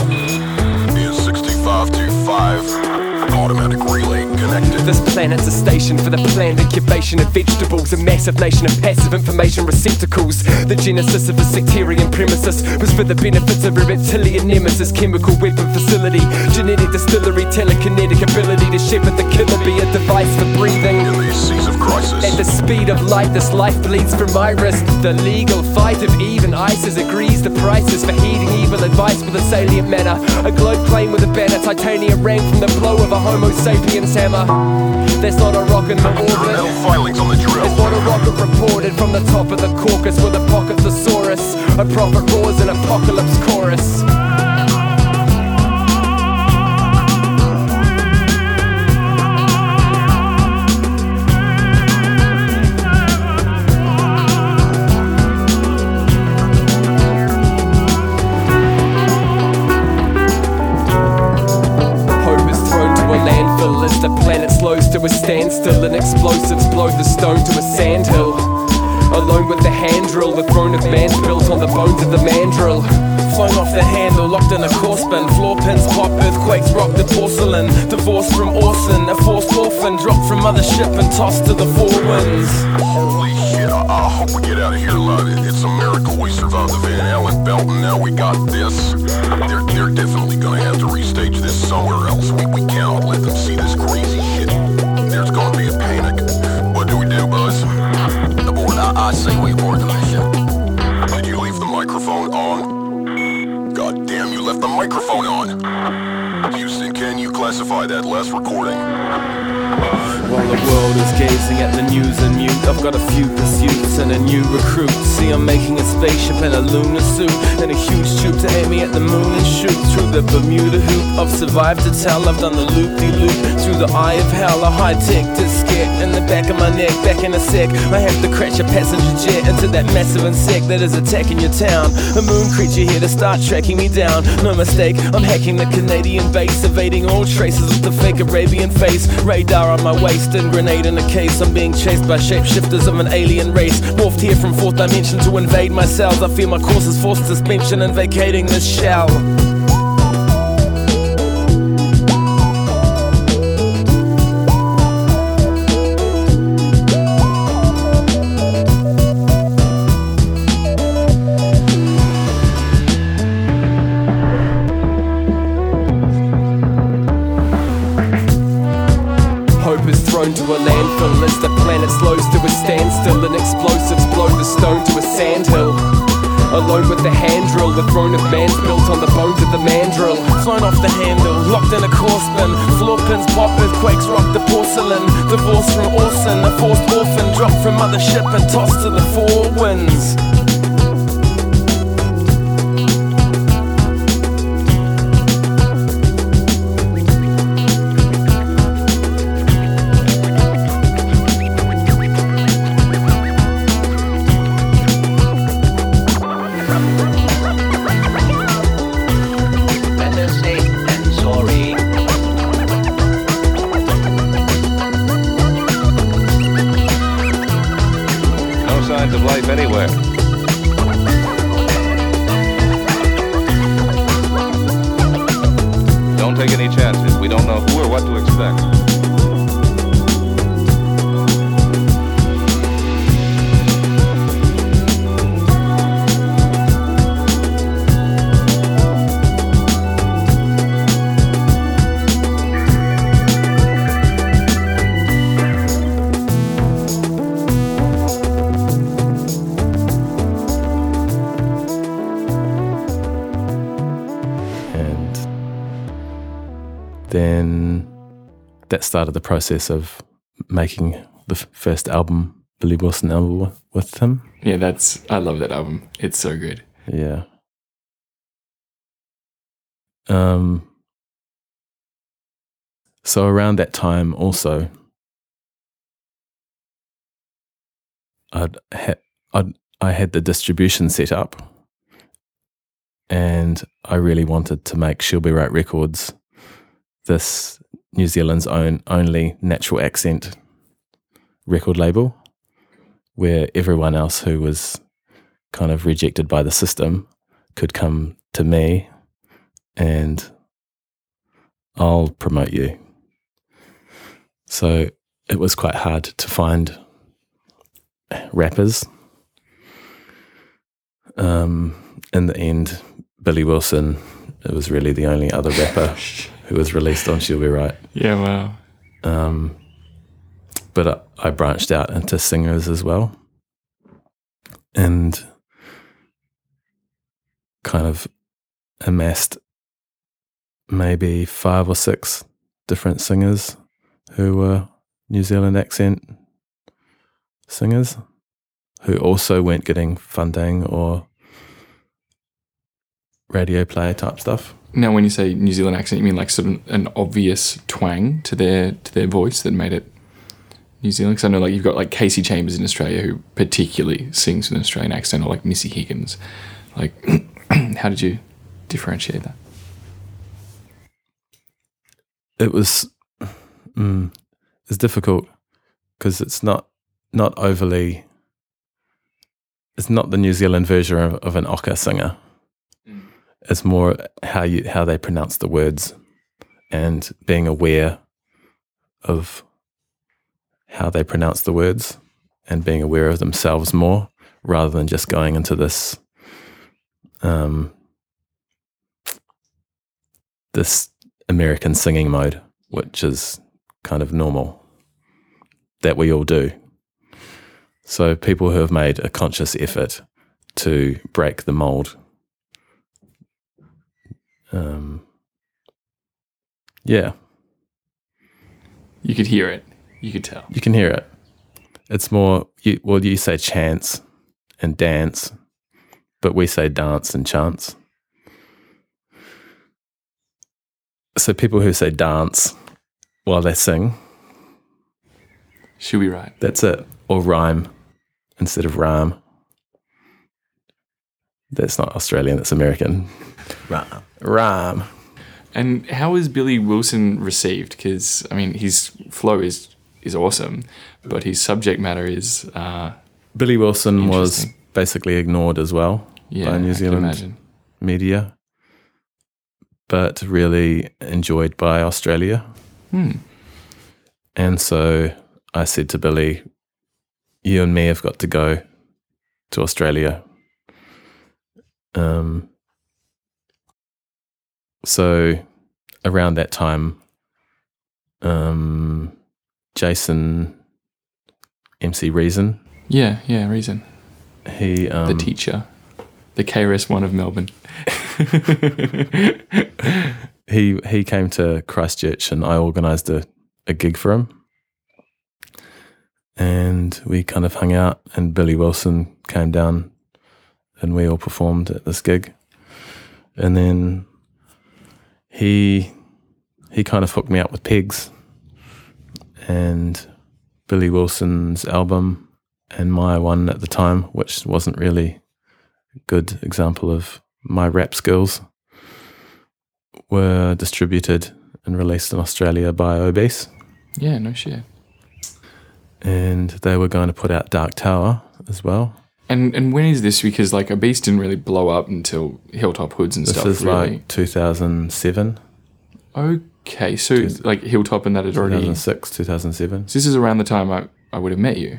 Is 6525. Automatic relay connected. This planet's a station for the planned incubation of vegetables, a massive nation of passive information receptacles. The genesis of a sectarian premises was for the benefits of a reptilian nemesis, chemical weapon facility, genetic distillery, telekinetic ability to shepherd the killer, be a device for breathing. In these seas of crisis. At the speed of light, this life bleeds from my wrist. The legal fight of even ISIS agrees the prices for heeding evil advice with a salient manner. A globe plane with a banner, titanium rang from the blow of a Homo sapiens hammer. There's not a rock in the orbit. No filings on the drill. There's not a rocket reported from the top of the Caucasus with a pocket thesaurus. A prophet roars an apocalypse chorus. Standstill and explosives blow the stone to a sandhill. Alone with the hand drill, the throne of man's built on the bones of the mandrill. flown off the handle, locked in a core spin. Floor pins pop, earthquakes rock the porcelain. Divorced from Orson, a forced orphan, dropped from mothership and tossed to the four winds. Holy shit, I, I hope we get out of here alive. It- It's a miracle we survived the Van Allen belt and now we got this. They're, they're definitely gonna have to restage this somewhere else. We, we cannot let them see this crazy shit. Gonna be a panic. What do we do, Buzz? Abort. I, I say we abort the mission. Did you leave the microphone on? God damn, you left the microphone on. Houston, can you classify that last recording? While the world is gazing at the news and mute, I've got a few pursuits and a new recruit. See, I'm making a spaceship in a lunar suit and a huge tube to aim me at the moon and shoot through the Bermuda hoop. I've survived to tell, I've done the loop de loop through the eye of hell. A high tech diskette in the back of my neck, back in a sec. I have to crash a passenger jet into that massive insect that is attacking your town. A moon creature here to start tracking me down. No mistake, I'm hacking the Canadian base, evading all traces of the fake Arabian face. Radar on my waist and grenade in a case. I'm being chased by shapeshifters of an alien race. Morphed here from fourth dimension to invade my cells. I feel my course is forced suspension and vacating this shell. Dropped ship and tossed to the four started the process of making the f- first album, Billy Wilson album with, him. Yeah, that's I love that album. It's so good. Yeah. Um. So around that time, also, I'd had I'd, I had the distribution set up, and I really wanted to make She'll Be Right Records this New Zealand's own only natural accent record label, where everyone else who was kind of rejected by the system could come to me and I'll promote you. So it was quite hard to find rappers. Um, in the end, Billy Wilson, it was really the only other rapper who was released on She'll Be Right. Yeah, wow. Um, but I, I branched out into singers as well. And kind of amassed maybe five or six different singers who were New Zealand accent singers who also weren't getting funding or radio play type stuff. Now, when you say New Zealand accent, you mean like sort of an obvious twang to their to their voice that made it New Zealand? Because I know like you've got like Kasey Chambers in Australia who particularly sings with an Australian accent, or like Missy Higgins. Like, how did you differentiate that? It was mm, it's difficult because it's not not overly. It's not the New Zealand version of, of an Oka singer. It's more how you how they pronounce the words and being aware of how they pronounce the words and being aware of themselves more rather than just going into this um, this American singing mode, which is kind of normal that we all do. So people who have made a conscious effort to break the mold, um, yeah, You could hear it. You could tell. you can hear it. It's more, you, well, you say chance and dance, but we say dance and chance. So people who say dance while they sing, Should we right. that's it. Or rhyme instead of rhyme. That's not Australian, that's American. Rhyme. Rhyme. And how is Billy Wilson received? Because I mean, his flow is is awesome, but his subject matter is uh, Billy Wilson was basically ignored as well Yeah, by New Zealand media, but really enjoyed by Australia. Hmm. And so I said to Billy, You and me have got to go to Australia. Um, so around that time, um, Jason MC Reason, yeah, yeah. Reason he um, the teacher, the KRS-One of Melbourne. he he came to Christchurch and I organised a, a gig for him. And we kind of hung out and Billy Wilson came down and we all performed at this gig. And then he he kind of hooked me up with Pigs and Billy Wilson's album and my one at the time, which wasn't really a good example of my rap skills were distributed and released in Australia by Obese. yeah, no shit. And they were going to put out Dark Tower as well. And and when is this? Because like Obese didn't really blow up until Hilltop Hoods and This stuff. This is really. like 2007, okay, so like Hilltop and that had already. 2006, 2007. So this is around the time I, I would have met you.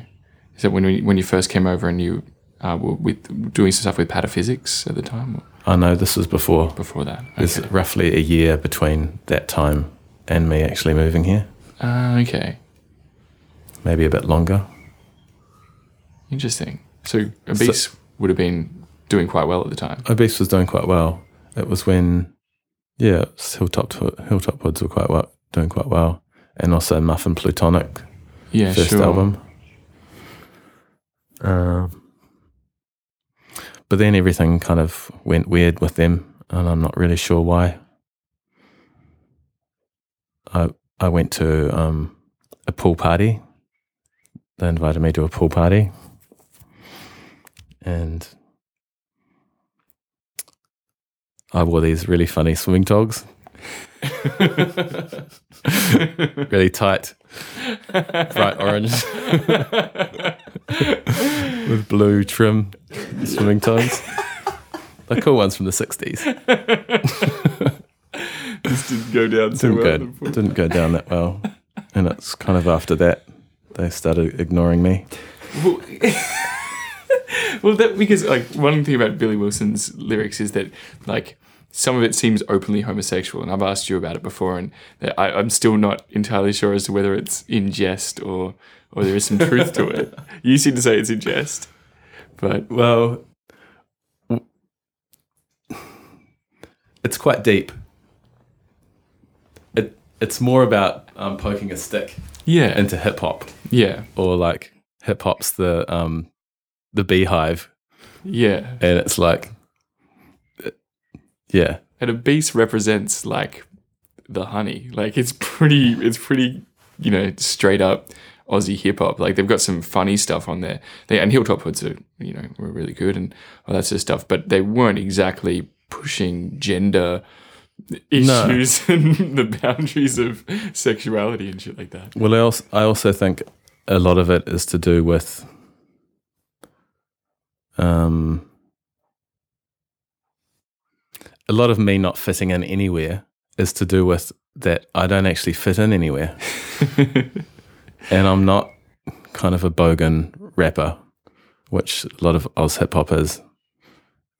Is that when we, when you first came over and you uh, were with doing some stuff with pataphysics at the time? I know this was before. before that. There's Okay. roughly a year between that time and me actually moving here. Ah, okay. Maybe a bit longer. Interesting. So Obese would have been doing quite well at the time. Obese was doing quite well. It was when, yeah, was Hilltop Hilltop Hoods were quite well, doing quite well, and also Muph & Plutonic, Yeah, first sure. album. Um, but then everything kind of went weird with them, and I'm not really sure why. I I went to um, a pool party. They invited me to a pool party, and I wore these really funny swimming togs. really tight, bright orange, with blue trim swimming togs. The cool ones from the 60s. This didn't go down so Didn't well. go, didn't go down that well. And it's kind of after that they started ignoring me. Well, that because like one thing about Billy Wilson's lyrics is that like some of it seems openly homosexual, and I've asked you about it before, and I, I'm still not entirely sure as to whether it's in jest or or there is some truth to it. You seem to say it's in jest, but Well, it's quite deep. It it's more about um, poking a stick yeah, into hip hop, yeah, or like hip hop's the um the beehive, yeah. and it's like, yeah, And Obese represents like the honey. Like it's pretty, it's pretty, you know, straight up Aussie hip hop. Like they've got some funny stuff on there. They and Hilltop Hoods are, you know, were really good and all that sort of stuff. But they weren't exactly pushing gender No. issues and the boundaries of sexuality and shit like that. Well, I also, I also think a lot of it is to do with um, a lot of me not fitting in anywhere is to do with that I don't actually fit in anywhere. and I'm not kind of a bogan rapper, which a lot of Oz hip hop is.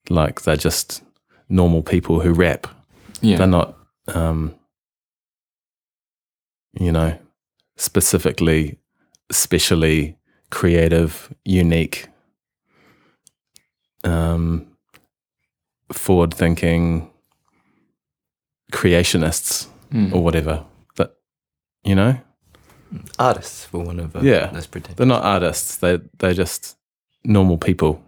Like they're just normal people who rap. Yeah. They're not, um, you know, specifically, specially creative, unique, um, forward thinking creationists Mm. or whatever. That, you know? Artists, for one of a yeah. They're not artists. They, they're just normal people.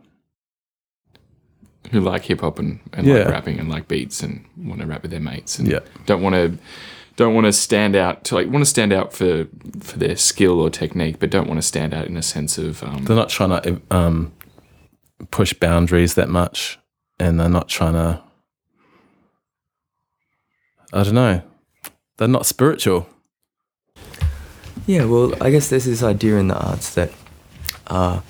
who like hip hop and, and like rapping and like beats and want to rap with their mates and Yeah. don't want to don't want to stand out to like want to stand out for for their skill or technique, but don't want to stand out in a sense of um, They're not trying to um, push boundaries that much, and they're not trying to. I don't know. They're not spiritual. Yeah, well, I guess there's this idea in the arts that uh,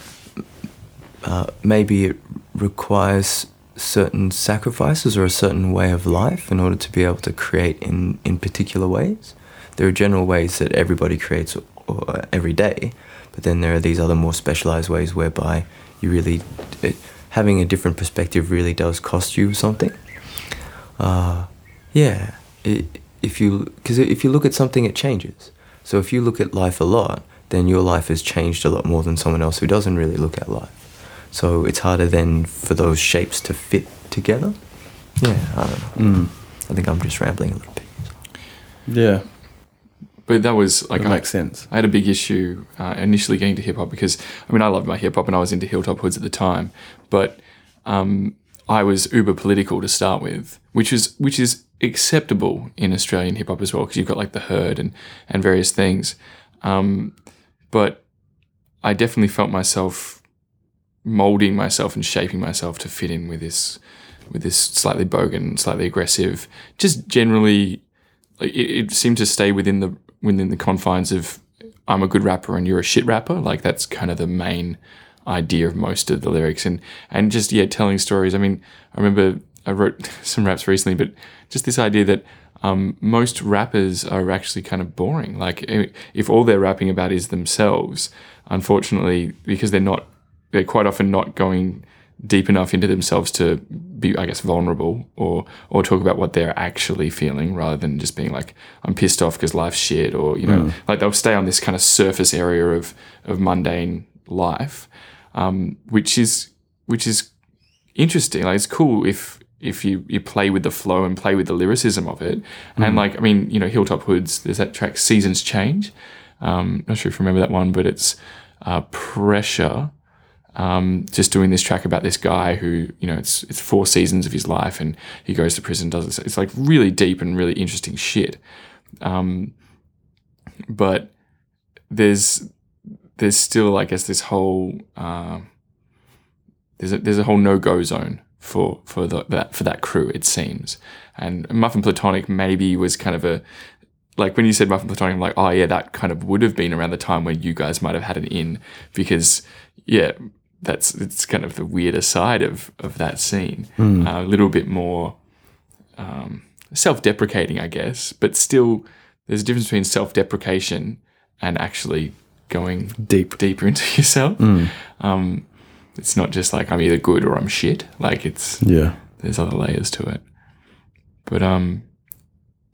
uh, maybe it requires certain sacrifices or a certain way of life in order to be able to create in, in particular ways. There are general ways that everybody creates uh, every day, but then there are these other more specialized ways whereby you really, it, having a different perspective really does cost you something. Uh, yeah, it, if you because if you look at something, it changes. So if you look at life a lot, then your life has changed a lot more than someone else who doesn't really look at life. So it's harder then for those shapes to fit together. Yeah, I don't know. Mm. I think I'm just rambling a little bit. Yeah. But that was like That I, makes sense. I had a big issue uh, initially getting to hip hop because I mean I loved my hip hop and I was into Hilltop Hoods at the time, but um, I was uber political to start with, which is which is acceptable in Australian hip hop as well because you've got like the herd and and various things, um, but I definitely felt myself molding myself and shaping myself to fit in with this with this slightly bogan, slightly aggressive, just generally it, it seemed to stay within the within the confines of I'm a good rapper and you're a shit rapper. Like that's kind of the main idea of most of the lyrics and and just yeah telling stories. I mean, I remember I wrote some raps recently, but just this idea that um, most rappers are actually kind of boring. Like if all they're rapping about is themselves, unfortunately, because they're not they're quite often not going deep enough into themselves to be, I guess, vulnerable or or talk about what they're actually feeling rather than just being like, I'm pissed off because life's shit, or you know, Mm. like they'll stay on this kind of surface area of of mundane life, um, which is which is interesting. Like it's cool if if you you play with the flow and play with the lyricism of it. And Mm. like I mean, you know, Hilltop Hoods, there's that track Seasons Change. Um, not sure if you remember that one, but it's uh, pressure. Um, just doing this track about this guy who, you know, it's it's four seasons of his life, and he goes to prison. Does it? It's like really deep and really interesting shit. Um, but there's there's still, I guess, this whole uh, there's a, there's a whole no go zone for for the, that for that crew. It seems, and Muph & Plutonic maybe was kind of a like when you said Muph & Plutonic, I'm like, oh yeah, that kind of would have been around the time when you guys might have had an in because yeah, that's it's kind of the weirder side of of that scene, Mm. uh, a little bit more um, self-deprecating, I guess, but still there's a difference between self-deprecation and actually going deep deeper into yourself. Mm. Um, it's not just like I'm either good or I'm shit. Like it's Yeah. there's other layers to it. But um,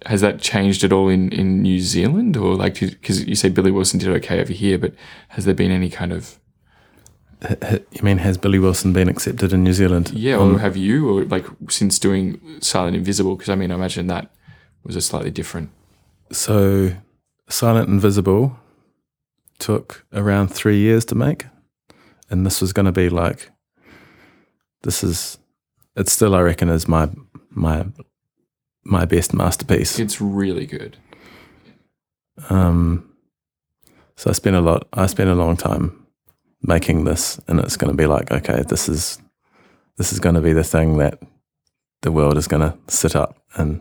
has that changed at all in, in New Zealand or like because you say Billy Wilson did okay over here, but has there been any kind of You mean has Billy Wilson been accepted in New Zealand? yeah, Um, or have you or like since doing Silent Invisible? Because I mean, I imagine that was a slightly different. So, Silent Invisible took around three years to make, and this was going to be like, this is, it still I reckon is my my my best masterpiece. It's really good. Um, so I spent a lot. I spent a long time making this, and it's going to be like, okay, this is this is going to be the thing that the world is going to sit up and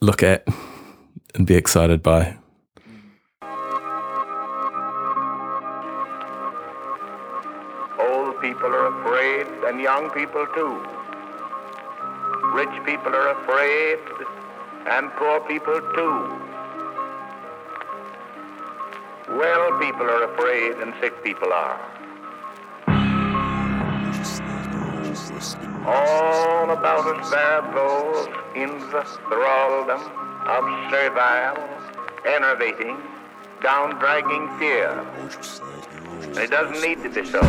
look at and be excited by. Old people are afraid, and young people too. Rich people are afraid, and poor people too. Well people are afraid, and sick people are. All about us there those in the thraldom of servile, enervating, down-dragging fear. It doesn't need to be so.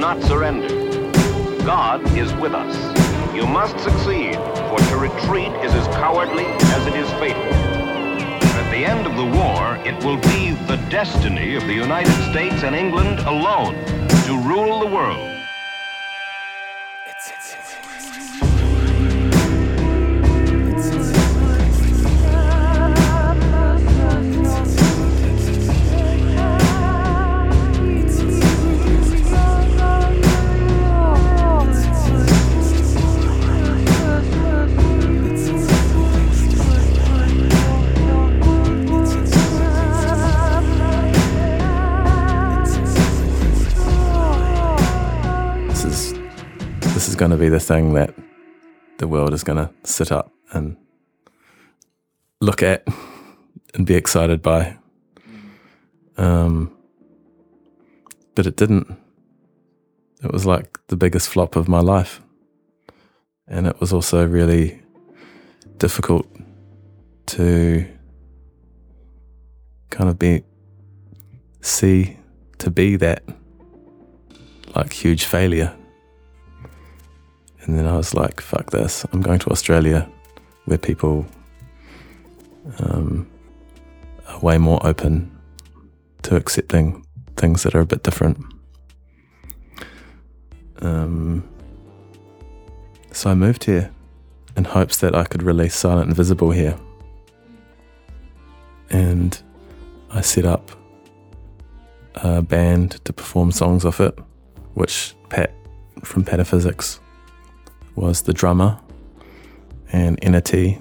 Not surrender. God is with us. You must succeed, for to retreat is as cowardly as it is fatal. At the end of the war, it will be the destiny of the United States and England alone to rule the world. Going to be the thing that the world is going to sit up and look at and be excited by. Um, but it didn't. It was like the biggest flop of my life. And it was also really difficult to kind of be, see, to be that like huge failure. And then I was like, fuck this. I'm going to Australia where people um, are way more open to accepting things that are a bit different. Um, so I moved here in hopes that I could release Silent Invisible here. And I set up a band to perform songs off it, which Pat from Pataphysics was the drummer, and Enity,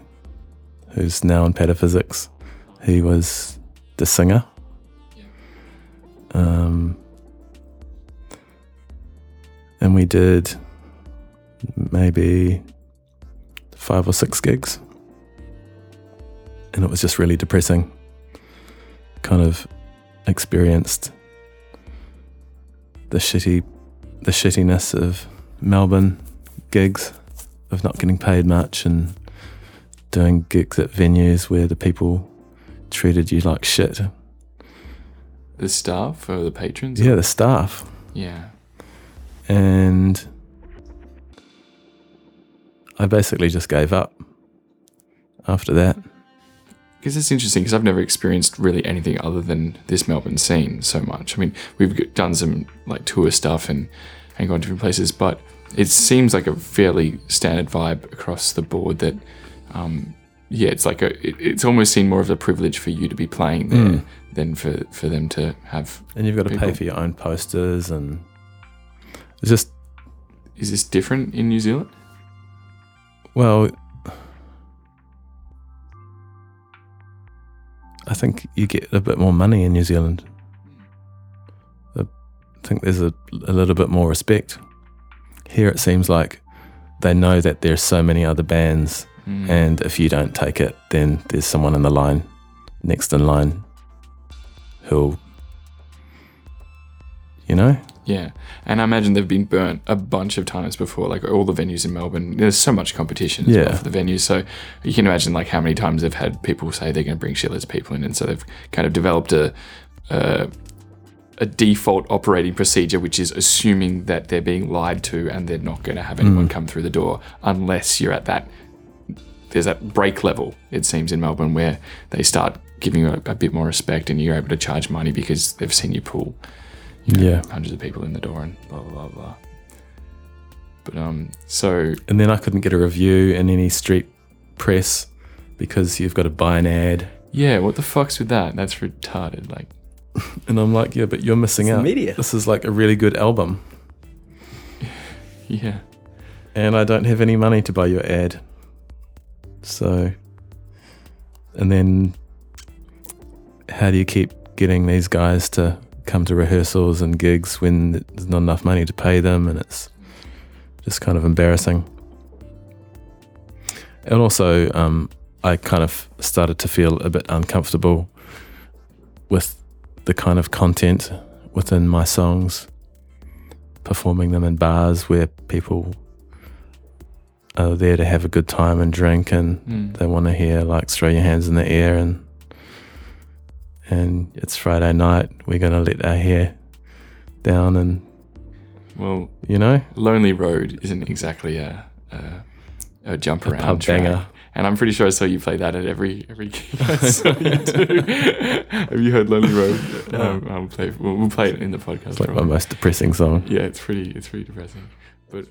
who's now in Pataphysics, he was the singer. Um, and we did maybe five or six gigs. And it was just really depressing. Kind of experienced the shitty the shittiness of Melbourne gigs, of not getting paid much and doing gigs at venues where the people treated you like shit. The staff or the patrons? Yeah, the staff. Yeah. And I basically just gave up after that. Because it's interesting because I've never experienced really anything other than this Melbourne scene so much. I mean, we've done some like tour stuff and, and gone to different places, but it seems like a fairly standard vibe across the board that, um, yeah, it's like a, it, it's almost seen more of a privilege for you to be playing there Mm. than for, for them to have. And you've got to pay for your own posters and it's just Is this different in New Zealand? well I think you get a bit more money in New Zealand. I think there's a, a little bit more respect. Here it seems like they know that there's so many other bands Mm. and if you don't take it then there's someone in the line next in line who'll you know Yeah, and I imagine they've been burnt a bunch of times before. Like all the venues in Melbourne, there's so much competition as Yeah. well for the venues. So you can imagine like how many times they've had people say they're going to bring shitloads of people in, and so they've kind of developed a a, a default operating procedure, which is assuming that they're being lied to and they're not going to have anyone Mm. come through the door unless you're at that. There's that break level, it seems, in Melbourne where they start giving you a, a bit more respect and you're able to charge money because they've seen you pull you know, Yeah. hundreds of people in the door and blah blah blah blah. But um, so and then I couldn't get a review in any street press because you've got to buy an ad yeah, what the fuck's with that? That's retarded. Like, and I'm like yeah but you're missing It's out. media. this is like a really good album. Yeah, and I don't have any money to buy your ad. So and then how do you keep getting these guys to come to rehearsals and gigs when there's not enough money to pay them and it's just kind of embarrassing? And also um, i kind of started to feel a bit uncomfortable with the kind of content within my songs performing them in bars where people are there to have a good time and drink and Mm. they want to hear like throw your hands in the air and and it's Friday night we're gonna let our hair down and well, you know Lonely Road isn't exactly a a, a jump A around pub track. banger. And I'm pretty sure I saw you play that at every every gig I saw you do. Have you heard Lonely Road? Um, I'll play. We'll, we'll play it in the podcast. it's like my most depressing song Yeah, it's pretty. It's pretty depressing. But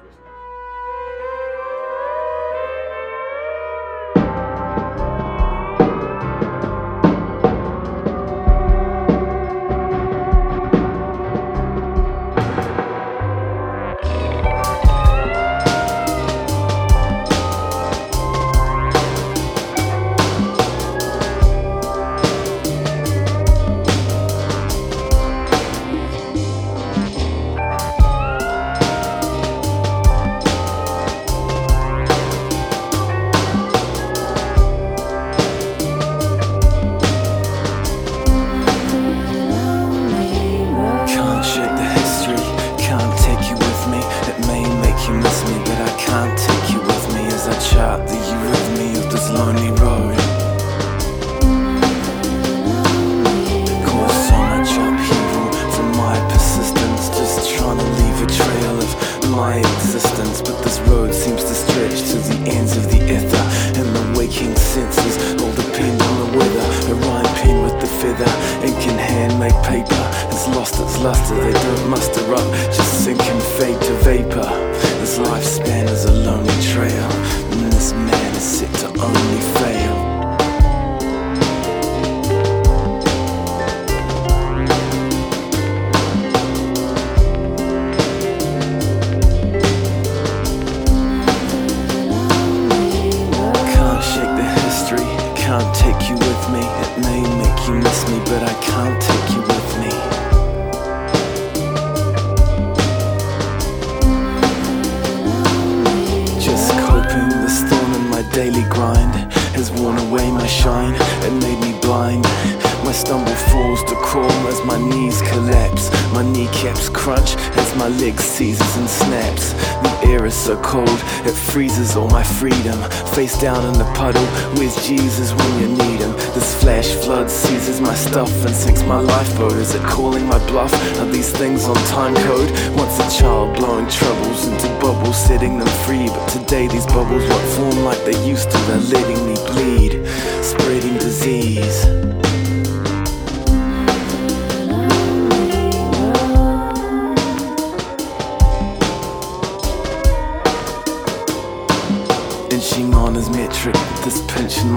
Face down in the puddle, where's Jesus when you need him? This flash flood seizes my stuff and sinks my lifeboat. Is it calling my bluff? Are these things on time code? Once a child blowing troubles into bubbles, setting them free. But today these bubbles won't form like they used to. They're letting me bleed, spreading disease.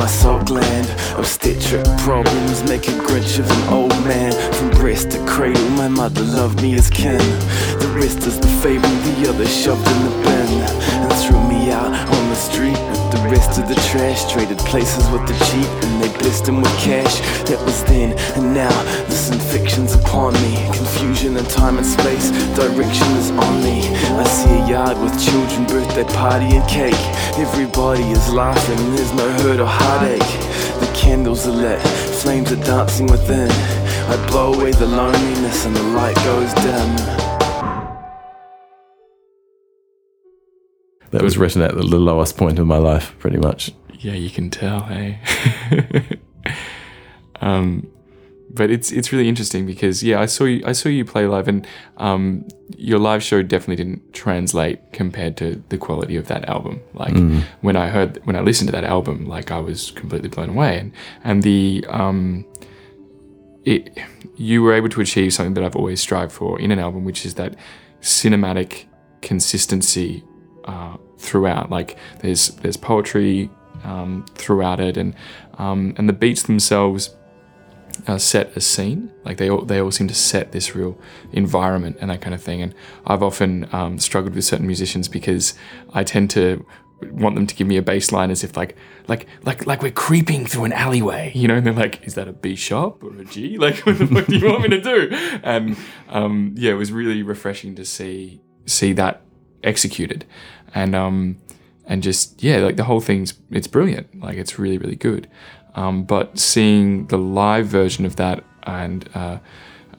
My salt gland. Obstetric problems make a grinch of an old man. From breast to cradle, my mother loved me as kin. The rest is the fable, the other shoved in the bin and threw me out on the street. with The rest of the trash traded places with the cheap, and they blessed him with cash. That was then, and now this infection's upon me. Confusion in time and space, direction is on me. I see a yard with children, birthday party and cake. Everybody is laughing, there's no hurt or heartache. The candles are lit, flames are dancing within. I blow away the loneliness, and the light goes dim. That was written at the lowest point of my life, pretty much. Yeah, you can tell, hey. um, but it's it's really interesting because yeah, I saw you I saw you play live, and um, your live show definitely didn't translate compared to the quality of that album. Like Mm. when I heard when I listened to that album, like I was completely blown away, and and the um, it you were able to achieve something that I've always strived for in an album, which is that cinematic consistency uh, throughout. Like there's there's poetry um, throughout it, and um, and the beats themselves uh, set a scene. Like they all they all seem to set this real environment and that kind of thing. And I've often um, struggled with certain musicians because I tend to want them to give me a bass line as if like like like like we're creeping through an alleyway, you know. And they're like, "Is that a B sharp or a G? Like, what the fuck do you want me to do?" And um, yeah, it was really refreshing to see see that executed, and um, and just yeah, like the whole thing's it's brilliant. Like it's really really good. Um, but seeing the live version of that, and uh,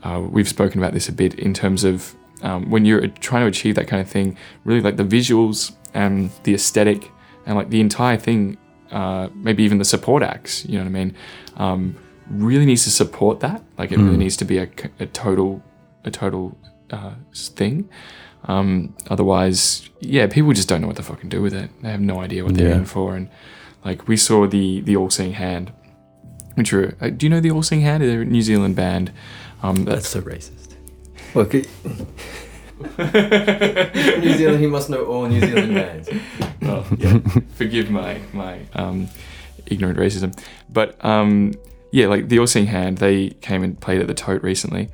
uh, we've spoken about this a bit in terms of um, when you're trying to achieve that kind of thing, really like the visuals and the aesthetic and like the entire thing, uh, maybe even the support acts, you know what I mean, um, really needs to support that. Like it really Mm. needs to be a total, a total uh, thing. Um, otherwise, yeah, people just don't know what to fucking do with it. They have no idea what they're Yeah. in for. And like we saw the the All Seeing Hand, which are uh, do you know the All Seeing Hand? They're a New Zealand band. Um, That's so racist. Well, could- New Zealand, he must know all New Zealand bands. well, yeah, forgive my my um, ignorant racism, but um, yeah, like the All Seeing Hand, they came and played at the Tote recently,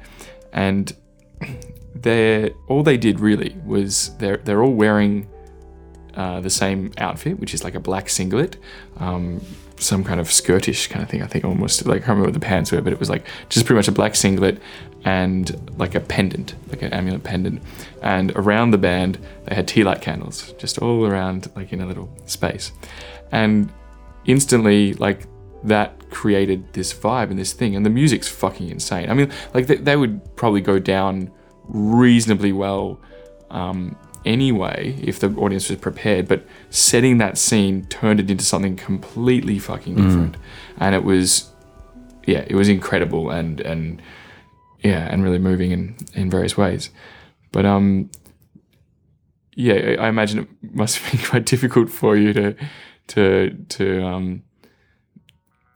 and they're all they did really was they're they're all wearing uh, the same outfit, which is like a black singlet, um, some kind of skirtish kind of thing. I think almost like I can't remember what the pants were, but it was like just pretty much a black singlet and like a pendant, like an amulet pendant. And around the band, they had tea light candles just all around, like in a little space. And instantly, like that created this vibe and this thing, and the music's fucking insane. I mean, like they, they would probably go down reasonably well um, anyway if the audience was prepared, but setting that scene turned it into something completely fucking Mm. different, and it was, yeah, it was incredible and and yeah, and really moving in in various ways, but um. Yeah, I imagine it must be quite difficult for you to, to, to um,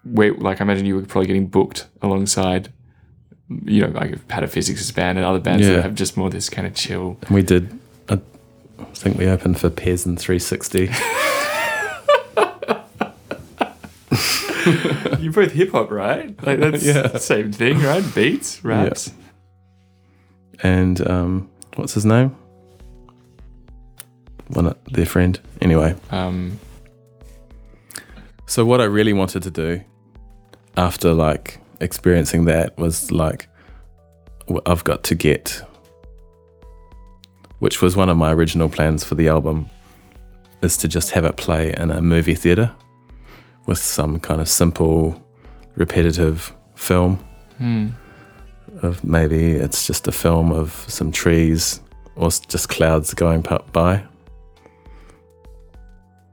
wait. Like I imagine you were probably getting booked alongside, you know, like Pataphysics' band and other bands Yeah. that have just more this kind of chill. We did, I think we opened for Pez and 360. You're both hip hop, right? Like that's Yeah. the same thing, right? Beats, raps. and um, what's his name? One, their friend. Anyway. Um, so what I really wanted to do after like experiencing that was like, I've got to get, which was one of my original plans for the album, is to just have it play in a movie theater with some kind of simple, repetitive film Hmm. of maybe it's just a film of some trees or just clouds going by.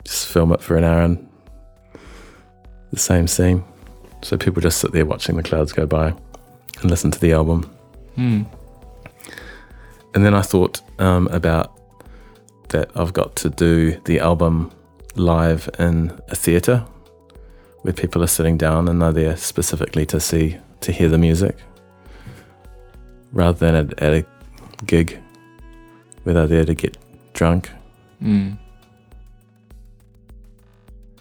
Just film it for an hour and the same scene. So people just sit there watching the clouds go by and listen to the album. Hmm. And then I thought um, about that I've got to do the album live in a theatre where people are sitting down and they're there specifically to see, to hear the music rather than at, at a gig where they're there to get drunk. Mm.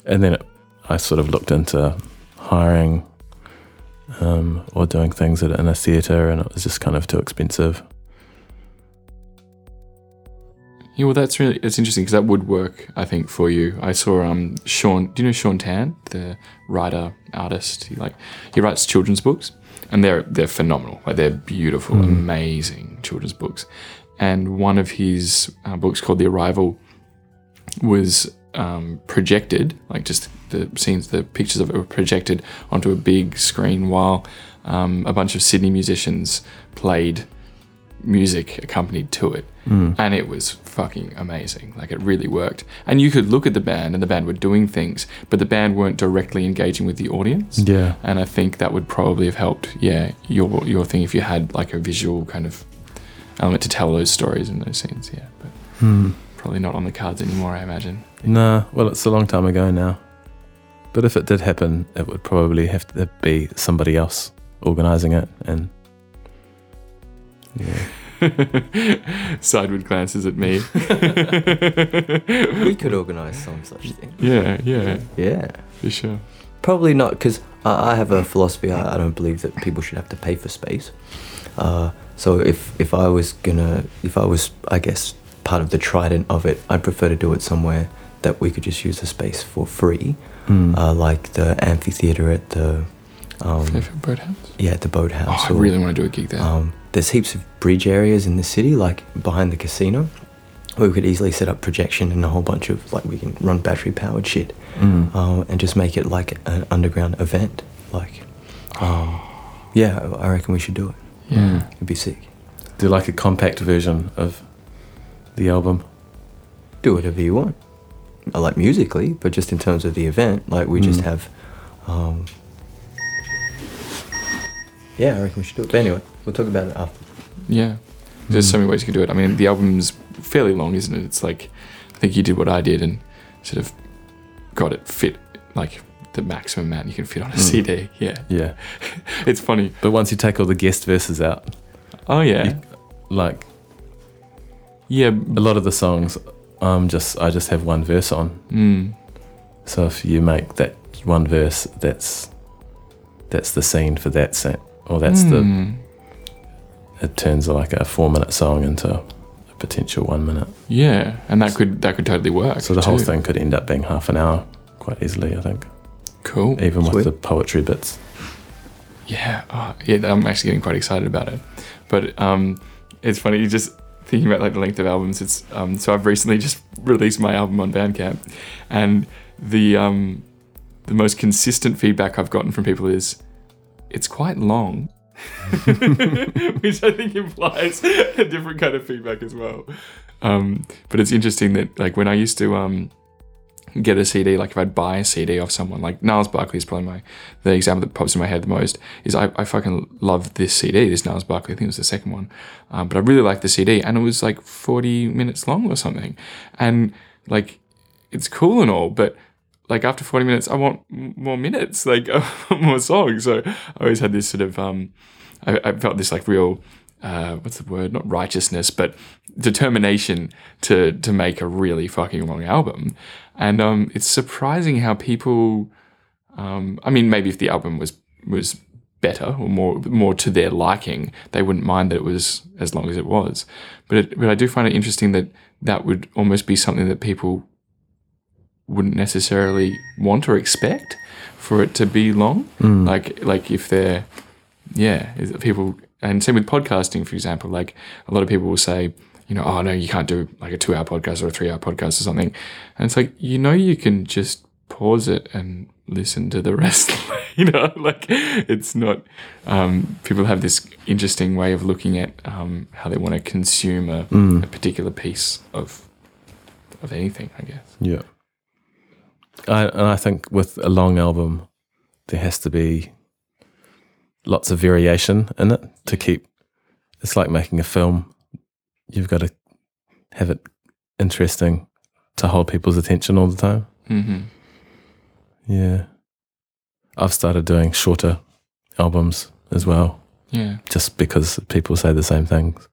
And then it, I sort of looked into hiring um, or doing things in a theatre, and it was just kind of too expensive. Yeah, well, that's really it's interesting because that would work, I think, for you. I saw um Shaun. Do you know Shaun Tan, the writer artist? He like he writes children's books, and they're they're phenomenal. Like they're beautiful, Mm. amazing children's books. And one of his uh, books called The Arrival was um, projected, like just the scenes, the pictures of it were projected onto a big screen while um, a bunch of Sydney musicians played music accompanied to it. Mm. And it was fucking amazing. Like it really worked. And you could look at the band and the band were doing things, but the band weren't directly engaging with the audience. Yeah. And I think that would probably have helped, yeah, your your thing if you had like a visual kind of element to tell those stories in those scenes, yeah. But Hmm. probably not on the cards anymore, I imagine. Nah, well, it's a long time ago now. But if it did happen, it would probably have to be somebody else organising it. And yeah. Sideward glances at me. we could organise some such thing. Yeah, yeah. Yeah. For sure. Probably not, because I, I have a philosophy. I, I don't believe that people should have to pay for space. Uh, so if if I was gonna, if I was, I guess, part of the trident of it, I'd prefer to do it somewhere that we could just use the space for free, Mm. uh, like the amphitheater at the. Um, Fairfield Boathouse? Yeah, at the boathouse. Oh, I really wanna do a gig there. Um, there's heaps of bridge areas in the city, like behind the casino, where we could easily set up projection and a whole bunch of like we can run battery powered shit, Mm. um, and just make it like an underground event. Like, um, yeah, I reckon we should do it. Yeah. it'd be sick. do like a compact version of the album. Do whatever you want. I like musically, but just in terms of the event, like we just Mm. have. Um, yeah, I reckon we should do it. But anyway, we'll talk about it after. Yeah. There's so many ways you can do it. I mean, the album's fairly long, isn't it? It's like, I think you did what I did and sort of got it fit, like the maximum amount you can fit on a Mm. CD. Yeah. Yeah. it's funny. But once you take all the guest verses out, Oh, yeah. you- like, yeah, a lot of the songs, um, just I just have one verse on. Mm. So if you make that one verse, that's that's the scene for that set, or that's Mm. The. It turns like a four-minute song into a potential one minute. Yeah. And that could that could totally work. So the whole thing could end up being half an hour quite easily, I think. Cool. Even Sweet. with the poetry bits. Yeah, oh, yeah, I'm actually getting quite excited about it. But um, it's funny, you just thinking about like the length of albums. It's um, so I've recently just released my album on Bandcamp, and the um, the most consistent feedback I've gotten from people is it's quite long, which I think implies a different kind of feedback as well. Um, but it's interesting that like when I used to um, get a CD, like if I'd buy a CD off someone, like Niles Barkley is probably my the example that pops in my head the most. Is I, I fucking love this CD, this Niles Barkley. I think it was the second one, um, but I really liked the CD, and it was like forty minutes long or something, and like it's cool and all, but like after 40 minutes i want more minutes like more songs so i always had this sort of um i, I felt this like real uh, what's the word? Not righteousness, but determination to to make a really fucking long album. And um, it's surprising how people. Um, I mean, maybe if the album was was better or more more to their liking, they wouldn't mind that it was as long as it was. But it, but I do find it interesting that that would almost be something that people wouldn't necessarily want or expect for it to be long. Mm. Like like if they're yeah, is people and same with podcasting, for example. Like a lot of people will say, you know, oh no, you can't do like a two-hour podcast or a three-hour podcast or something. And it's like you know, you can just pause it and listen to the rest you know, like it's not. Um, people have this interesting way of looking at um, how they want to consume a, Mm. a particular piece of of anything. I guess. Yeah. I, and I think with a long album, there has to be lots of variation in it to keep. It's like making a film. You've got to have it interesting to hold people's attention all the time. hmm Yeah. I've started doing shorter albums as well. Yeah. Just because people say the same things.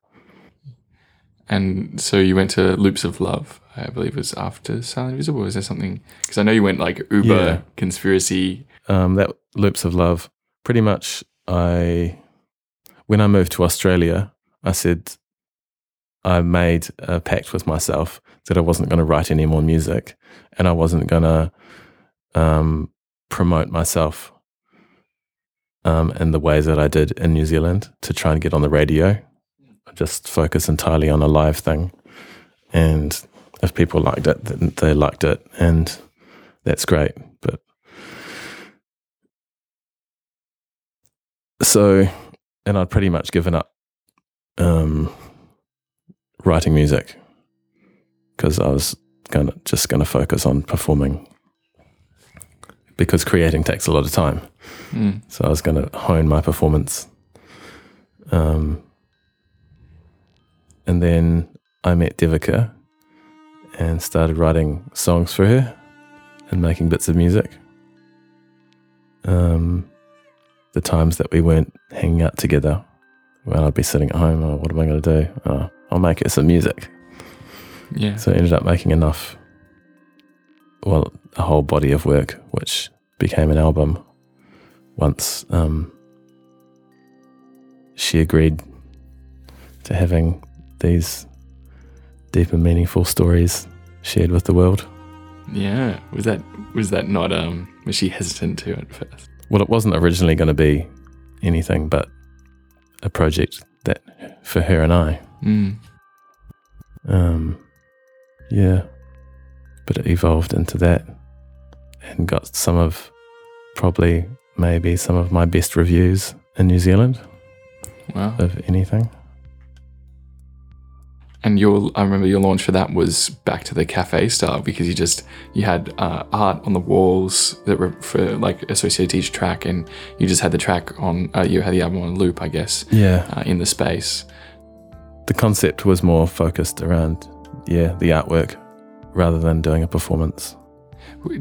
And so you went to Loops of Love, I believe it was after Silent Invisible. Was there something? Because I know you went like Uber Yeah. conspiracy. Um, that Loops of Love, pretty much, I, when I moved to Australia, I said I made a pact with myself that I wasn't going to write any more music and I wasn't going to um, promote myself um, in the ways that I did in New Zealand to try and get on the radio. Just focus entirely on a live thing. And if people liked it, then they liked it. And that's great. But so, and I'd pretty much given up um, writing music because I was gonna just gonna focus on performing because creating takes a lot of time. Mm. So I was gonna hone my performance. Um, and then I met Devika and started writing songs for her and making bits of music. Um, the times that we weren't hanging out together, when I'd be sitting at home, oh, what am I going to do? Oh, I'll make her some music. Yeah. So I ended up making enough, well, a whole body of work, which became an album once um, she agreed to having these deep and meaningful stories shared with the world. Yeah. Was that was that not um was she hesitant to at first? Well, it wasn't originally going to be anything but a project that for her and I. Mm. Um, yeah, but it evolved into that and got some of probably maybe some of my best reviews in New Zealand Wow. of anything. And your I remember your launch for that was back to the cafe style because you just you had uh, art on the walls that were for like associated to each track, and you just had the track on uh, you had the album on loop, I guess. Yeah. Uh, in the space. The concept was more focused around yeah the artwork rather than doing a performance.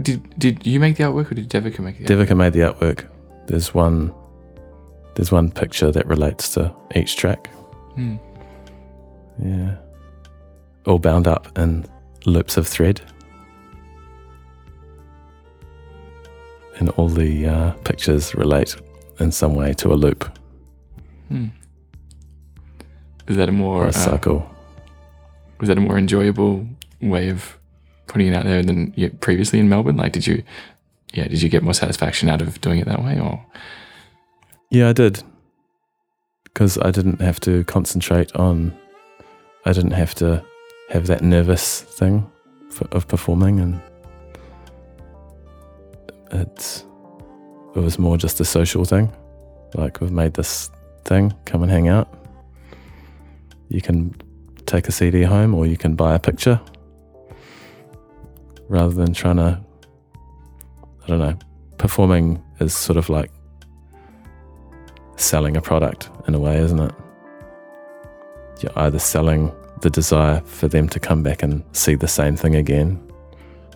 Did did you make the artwork or did Devika make the Devika made the artwork. There's one there's one picture that relates to each track. Hmm. Yeah. All bound up in loops of thread. And all the uh, pictures relate in some way to a loop Hmm. Is that a more or a uh, cycle. was that a more enjoyable way of putting it out there than you, previously in Melbourne? Like, did you, yeah, did you get more satisfaction out of doing it that way, or Yeah, I did. Because I didn't have to concentrate on, I didn't have to have that nervous thing for, of performing, and it's it was more just a social thing. Like we've made this thing, come and hang out. You can take a CD home, or you can buy a picture, rather than trying to. I don't know. Performing is sort of like selling a product in a way, isn't it? You're either selling the desire for them to come back and see the same thing again,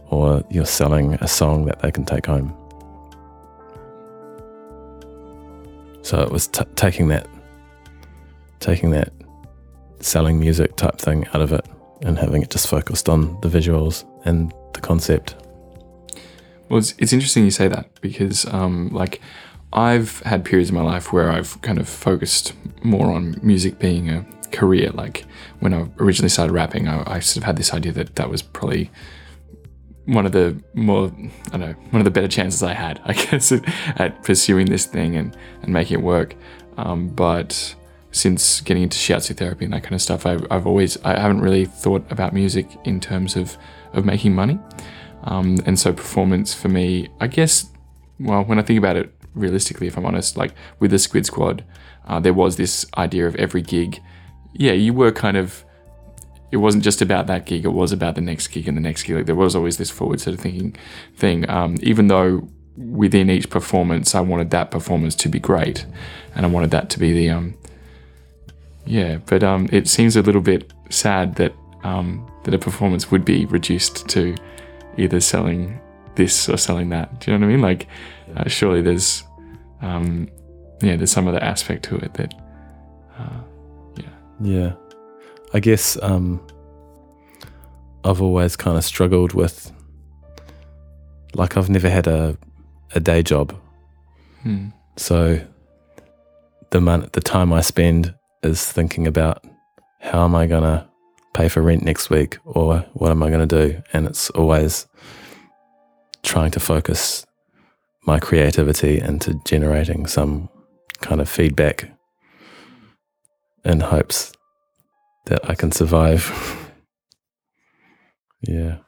or you're selling a song that they can take home. So it was t- taking that, taking that selling music type thing out of it and having it just focused on the visuals and the concept. Well, it's, it's interesting you say that because, um, like, I've had periods in my life where I've kind of focused more on music being a career. Like, when I originally started rapping, I, I sort of had this idea that that was probably one of the more, I don't know, one of the better chances I had, I guess, at, pursuing this thing and, and making it work. Um, but since getting into shiatsu therapy and that kind of stuff, I've, I've always, I haven't really thought about music in terms of, of making money. Um, and so performance for me, I guess, well, when I think about it realistically, if I'm honest. Like with the Squid Squad, uh, there was this idea of every gig. Yeah, you were kind of. It wasn't just about that gig; it was about the next gig and the next gig. Like there was always this forward sort of thinking thing. Um, even though within each performance, I wanted that performance to be great, and I wanted that to be the um. Yeah, but um, it seems a little bit sad that um, that a performance would be reduced to either selling this or selling that. Do you know what I mean? Like, uh, surely there's, um, yeah, there's some other aspect to it that, uh, yeah. I guess um, I've always kind of struggled with, like, I've never had a, a day job. Hmm. So the mon- the time I spend is thinking about how am I going to pay for rent next week or what am I going to do? And it's always trying to focus my creativity into generating some kind of feedback in hopes that I can survive. yeah.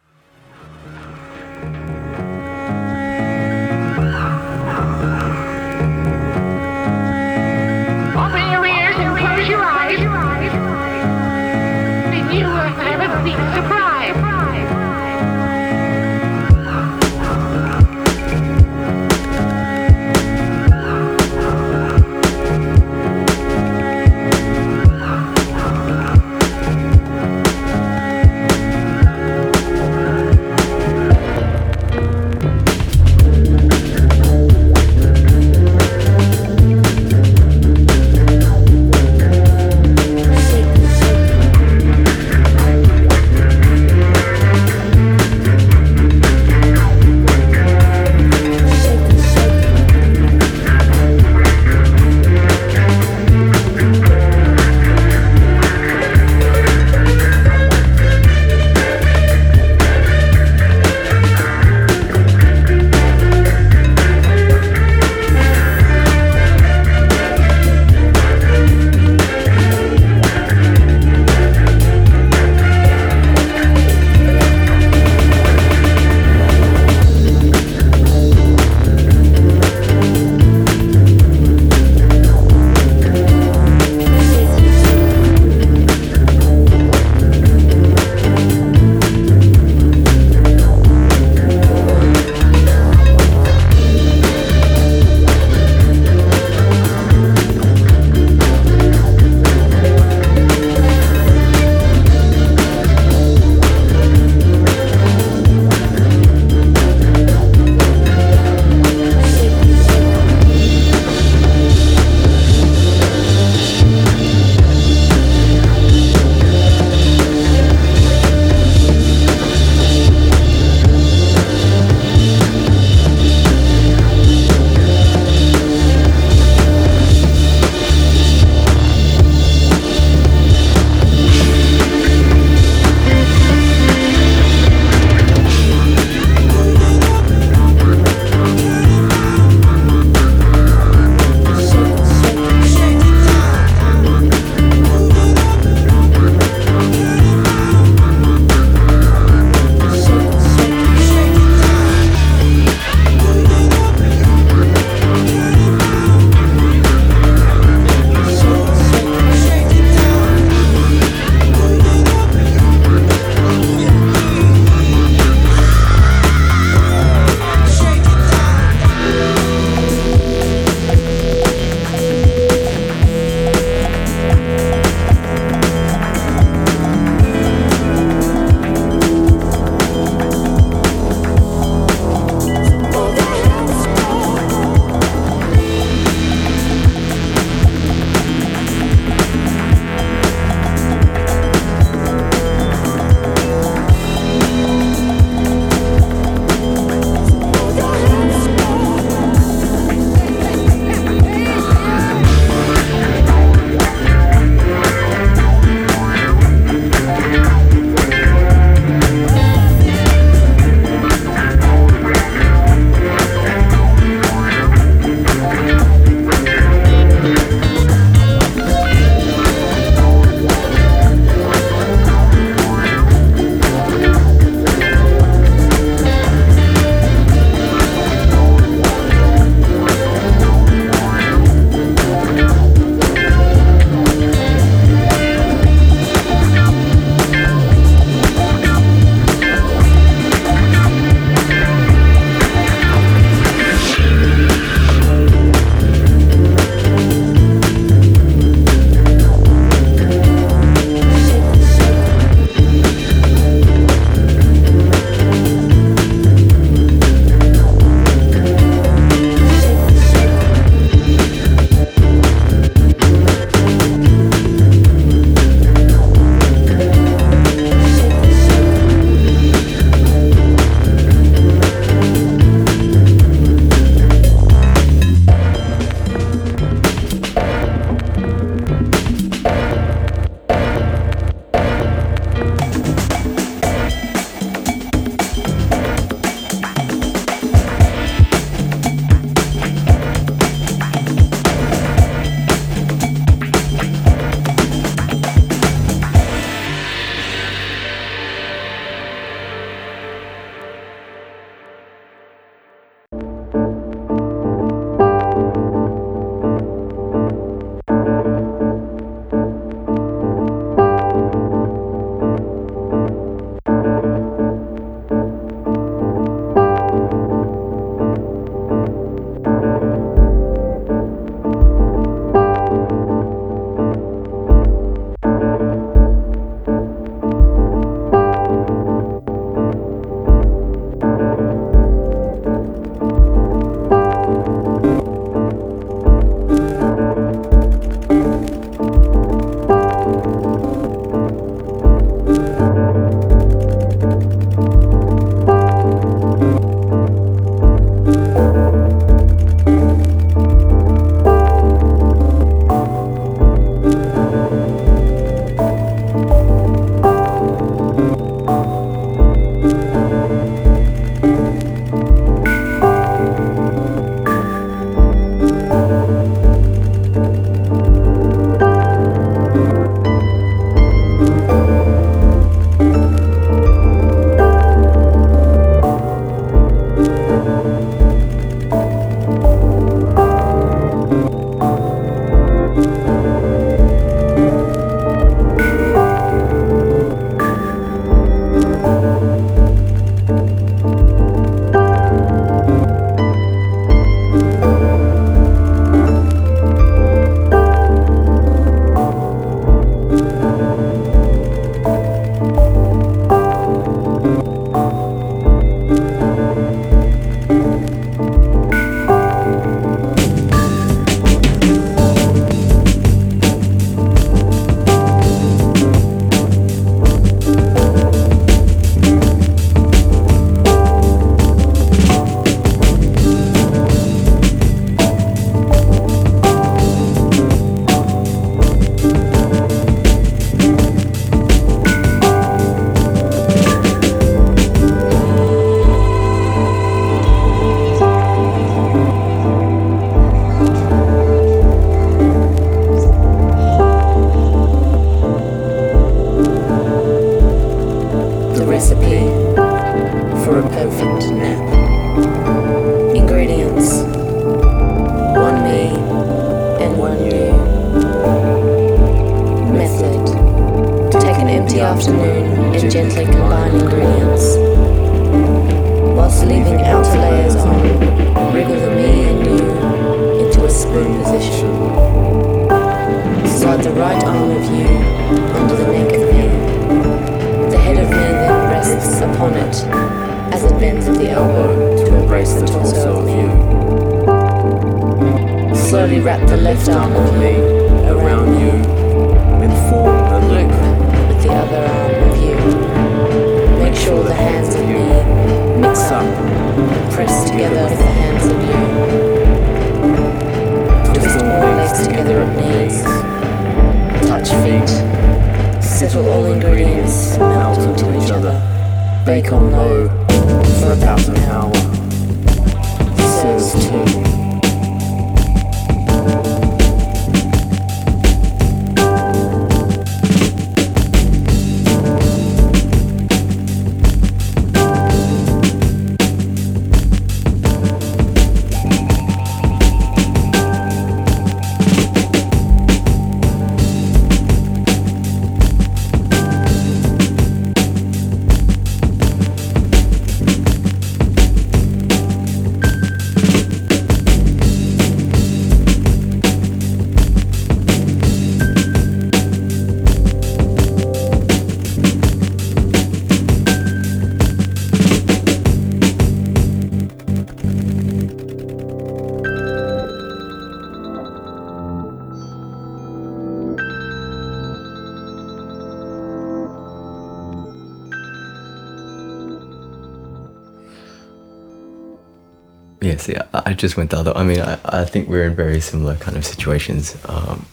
Just went the other. I mean, I, I think we're in very similar kind of situations um,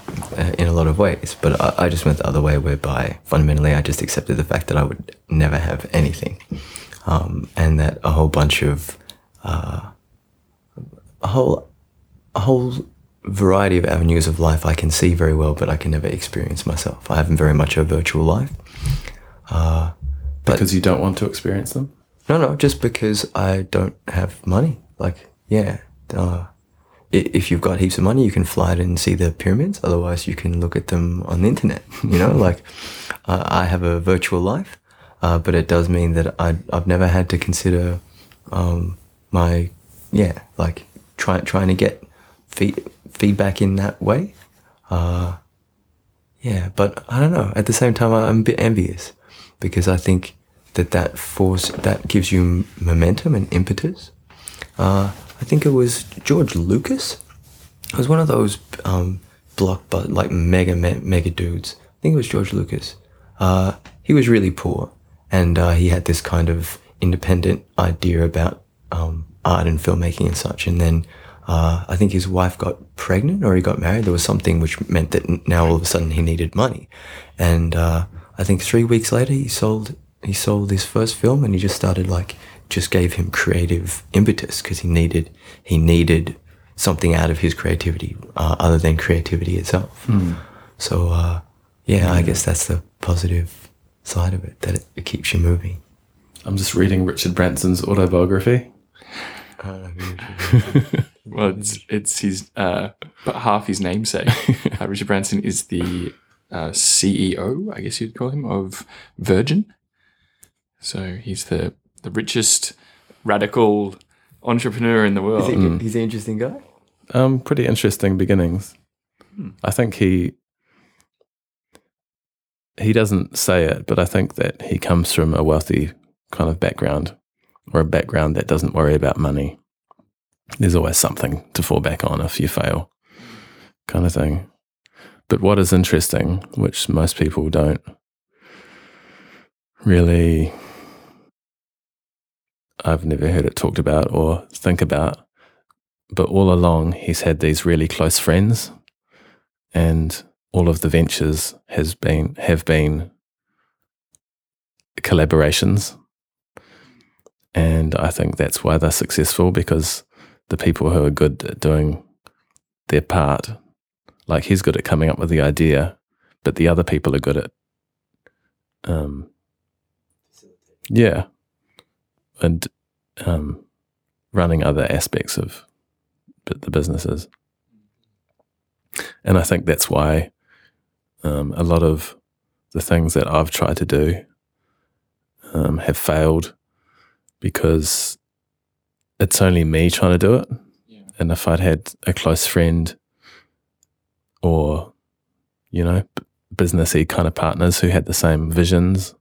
in a lot of ways, but I, I just went the other way, whereby fundamentally I just accepted the fact that I would never have anything, um, and that a whole bunch of uh, a whole a whole variety of avenues of life I can see very well, but I can never experience myself. I have very much a virtual life. Uh, but Because you don't want to experience them? no, no, just because I don't have money. Like, yeah, if you've got heaps of money, you can fly it and see the pyramids. Otherwise, you can look at them on the internet. You know, like uh, I have a virtual life, uh, but it does mean that I, I've never had to consider um, my, yeah, like try, trying to get feed, feedback in that way. Uh, yeah, but I don't know. At the same time, I'm a bit envious because I think that that force that gives you momentum and impetus. Uh, I think it was George Lucas. It was one of those um, but like mega me- mega dudes. I think it was George Lucas. Uh, he was really poor, and uh, he had this kind of independent idea about um, art and filmmaking and such. And then uh, I think his wife got pregnant or he got married. There was something which meant that now all of a sudden he needed money. And uh, I think three weeks later he sold he sold his first film and he just started like just gave him creative impetus because he needed he needed something out of his creativity uh, other than creativity itself. Hmm. So uh, yeah, I guess that's the positive side of it that it, it keeps you moving. I'm just reading Richard Branson's autobiography. well, it's it's his uh, but half his namesake. uh, Richard Branson is the uh, CEO, I guess you'd call him, of Virgin. So he's the the richest radical entrepreneur in the world. Is he, he's an interesting guy. Um, pretty interesting beginnings. Hmm. I think he he doesn't say it, but I think that he comes from a wealthy kind of background or a background that doesn't worry about money. There's always something to fall back on if you fail, kind of thing. But what is interesting, which most people don't really, I've never heard it talked about or think about, but all along he's had these really close friends and all of the ventures has been have been collaborations. And i think that's why they're successful because the people who are good at doing their part like he's good at coming up with the idea but the other people are good at um yeah and um, running other aspects of the businesses. And I think that's why um, a lot of the things that I've tried to do um, have failed because it's only me trying to do it. And if I'd had a close friend or, you know, b- businessy kind of partners who had the same visions,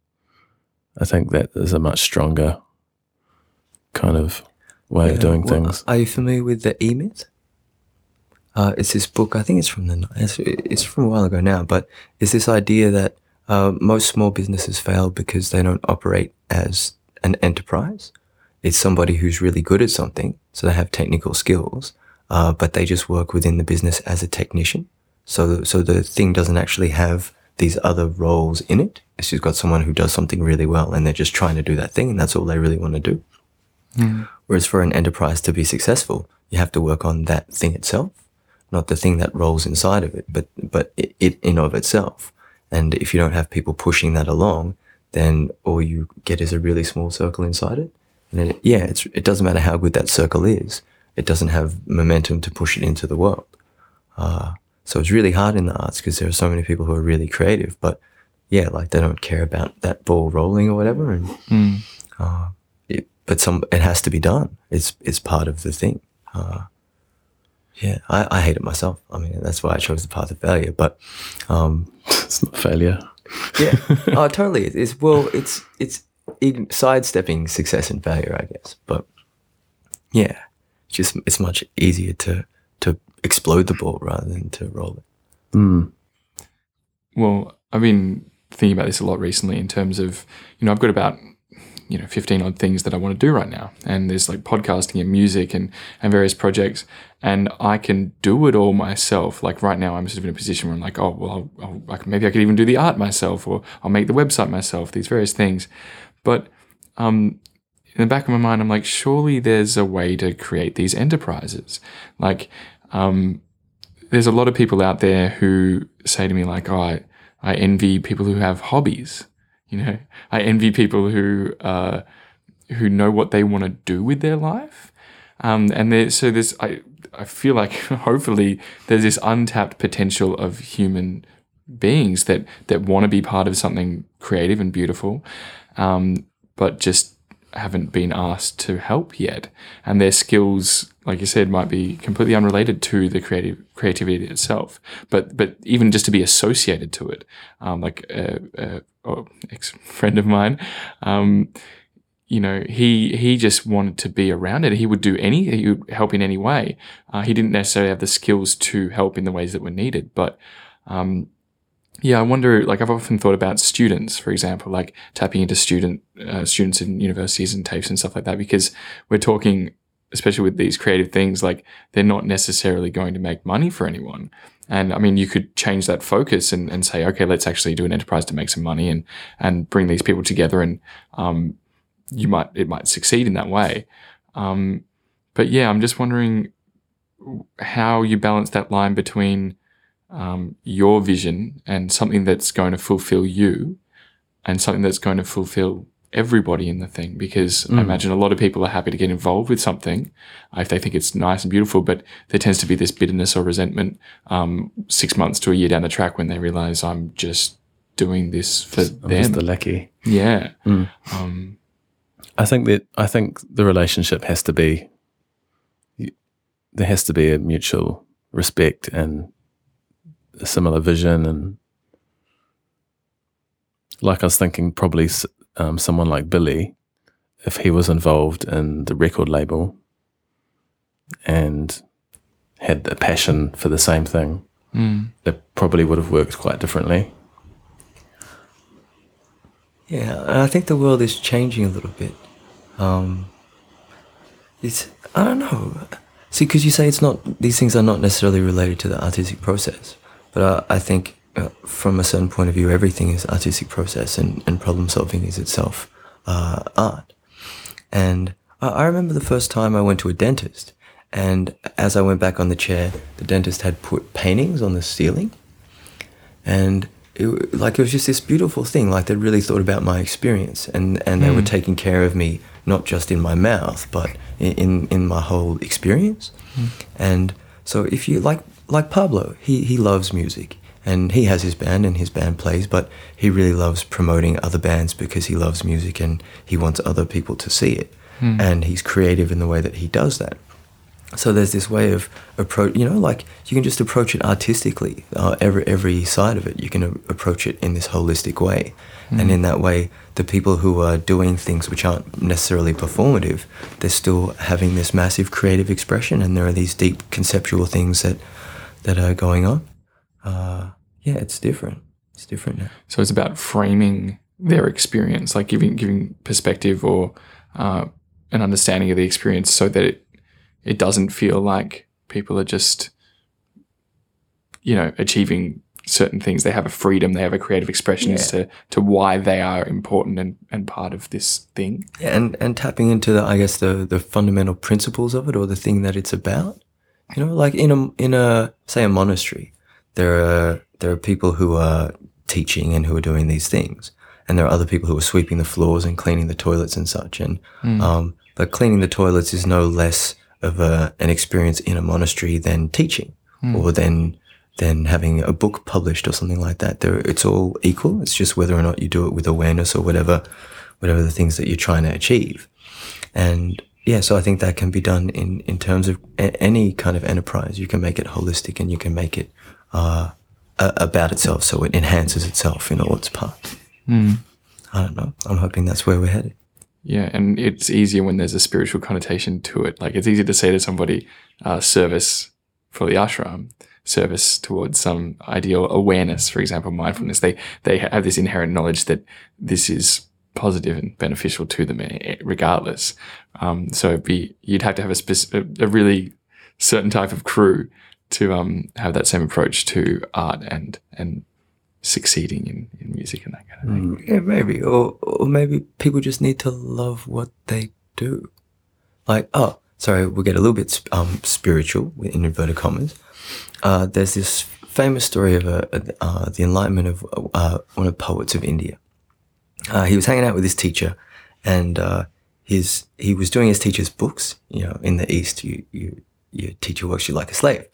I think that is a much stronger kind of way of doing well, things. Are you familiar with the E Myth? Uh, it's this book. I think it's from the. It's, it's from a while ago now, but it's this idea that uh, most small businesses fail because they don't operate as an enterprise. It's somebody who's really good at something, so they have technical skills, uh, but they just work within the business as a technician. So, so the thing doesn't actually have these other roles in it. It's just got someone who does something really well, and they're just trying to do that thing, and that's all they really want to do. Whereas for an enterprise to be successful, you have to work on that thing itself, not the thing that rolls inside of it, but but it, it in of itself. And if you don't have people pushing that along, then all you get is a really small circle inside it. And then, yeah, it's, it doesn't matter how good that circle is. It doesn't have momentum to push it into the world. Uh, so it's really hard in the arts because there are so many people who are really creative, but yeah, like they don't care about that ball rolling or whatever. And Mm. uh, it, but some it has to be done. It's it's part of the thing. Uh, yeah, I, I hate it myself. I mean, that's why I chose the path of failure. But um, it's not failure. Yeah, oh, totally. It's well, it's it's ign- sidestepping success and failure, I guess. But yeah, it's just it's much easier to to explode the ball rather than to roll it. Mm. Well, I've been thinking about this a lot recently in terms of, you know, I've got about, you know, 15 odd things that I want to do right now. And there's like podcasting and music and, and various projects. And I can do it all myself. Like right now, I'm sort of in a position where I'm like, oh, well, I'll, I'll, maybe I could even do the art myself or I'll make the website myself, these various things. But um, in the back of my mind, I'm like, surely there's a way to create these enterprises. Like, um, there's a lot of people out there who say to me like, "Oh, I, I envy people who have hobbies." You know, I envy people who uh, who know what they want to do with their life. Um, and there, so there's, I, I feel like hopefully there's this untapped potential of human beings that that want to be part of something creative and beautiful, um, but just haven't been asked to help yet, and their skills, like you said, might be completely unrelated to the creative creativity itself. But but even just to be associated to it, um, like a, a, a ex friend of mine, um, you know, he he just wanted to be around it. He would do any, he would help in any way. Uh, he didn't necessarily have the skills to help in the ways that were needed, but um, yeah, I wonder. Like, I've often thought about students, for example, like tapping into student uh, students in universities and TAFEs and stuff like that, because we're talking, especially with these creative things, like they're not necessarily going to make money for anyone. And I mean, you could change that focus and, and say, okay, let's actually do an enterprise to make some money and and bring these people together, and um, you might it might succeed in that way. Um, but yeah, I'm just wondering how you balance that line between um, your vision and something that's going to fulfill you and something that's going to fulfill everybody in the thing because I Mm. imagine a lot of people are happy to get involved with something if they think it's nice and beautiful, but there tends to be this bitterness or resentment um, six months to a year down the track when they realize I'm just doing this for I'm them. just the lackey. Yeah. Mm. Um, I think that I think the relationship has to be there has to be a mutual respect and a similar vision and like I was thinking probably um, someone like Billy if he was involved in the record label and had a passion for the same thing Mm. it probably would have worked quite differently Yeah, and I think the world is changing a little bit. Um, it's I don't know. See, because you say it's not these things are not necessarily related to the artistic process, but I, I think uh, from a certain point of view, everything is artistic process, and, and problem solving is itself uh, art. And I, I remember the first time I went to a dentist, and as I went back on the chair, the dentist had put paintings on the ceiling, and it, like it was just this beautiful thing. Like they really thought about my experience, and and they were Mm. taking care of me not just in my mouth, but in in, in my whole experience. Mm. And so if you like like Pablo, he he loves music and he has his band and his band plays, but he really loves promoting other bands because he loves music and he wants other people to see it. Hmm. And he's creative in the way that he does that. So there's this way of approach, you know, like you can just approach it artistically. Uh, every every side of it, you can a- approach it in this holistic way, and Mm. in that way, the people who are doing things which aren't necessarily performative, they're still having this massive creative expression, and there are these deep conceptual things that that are going on. Uh, yeah, it's different. It's different now. So it's about framing their experience, like giving giving perspective or uh, an understanding of the experience, so that it it doesn't feel like people are just, you know, achieving certain things. They have a freedom, they have a creative expression as to to why they are important and, and part of this thing. Yeah, and and tapping into the I guess the the fundamental principles of it or the thing that it's about. You know, like in a in a say a monastery, there are there are people who are teaching and who are doing these things, and there are other people who are sweeping the floors and cleaning the toilets and such. And Mm. um, but cleaning the toilets is no less of a, an experience in a monastery than teaching Mm. or than than having a book published or something like that. There, it's all equal. It's just whether or not you do it with awareness or whatever, whatever the things that you're trying to achieve. And yeah, so I think that can be done in in terms of a- any kind of enterprise. You can make it holistic and you can make it uh, a- about itself, so it enhances itself in all its parts. Mm. I don't know. I'm hoping that's where we're headed. Yeah, and it's easier when there's a spiritual connotation to it. Like it's easy to say to somebody, uh, service for the ashram, service towards some ideal awareness, for example, mindfulness. They they have this inherent knowledge that this is positive and beneficial to them, eh, regardless. Um, so it'd be you'd have to have a, spec- a really certain type of crew to um, have that same approach to art and and succeeding in, in music and that kind of thing. Mm, yeah, maybe, or or maybe people just need to love what they do. Like, oh, sorry, we'll get a little bit um, spiritual in inverted commas. Uh, there's this famous story of a, a- uh, the enlightenment of uh, one of the poets of India. Uh, he was hanging out with his teacher, and uh, his he was doing his teacher's books. You know, in the East, you you your teacher works you like a slave.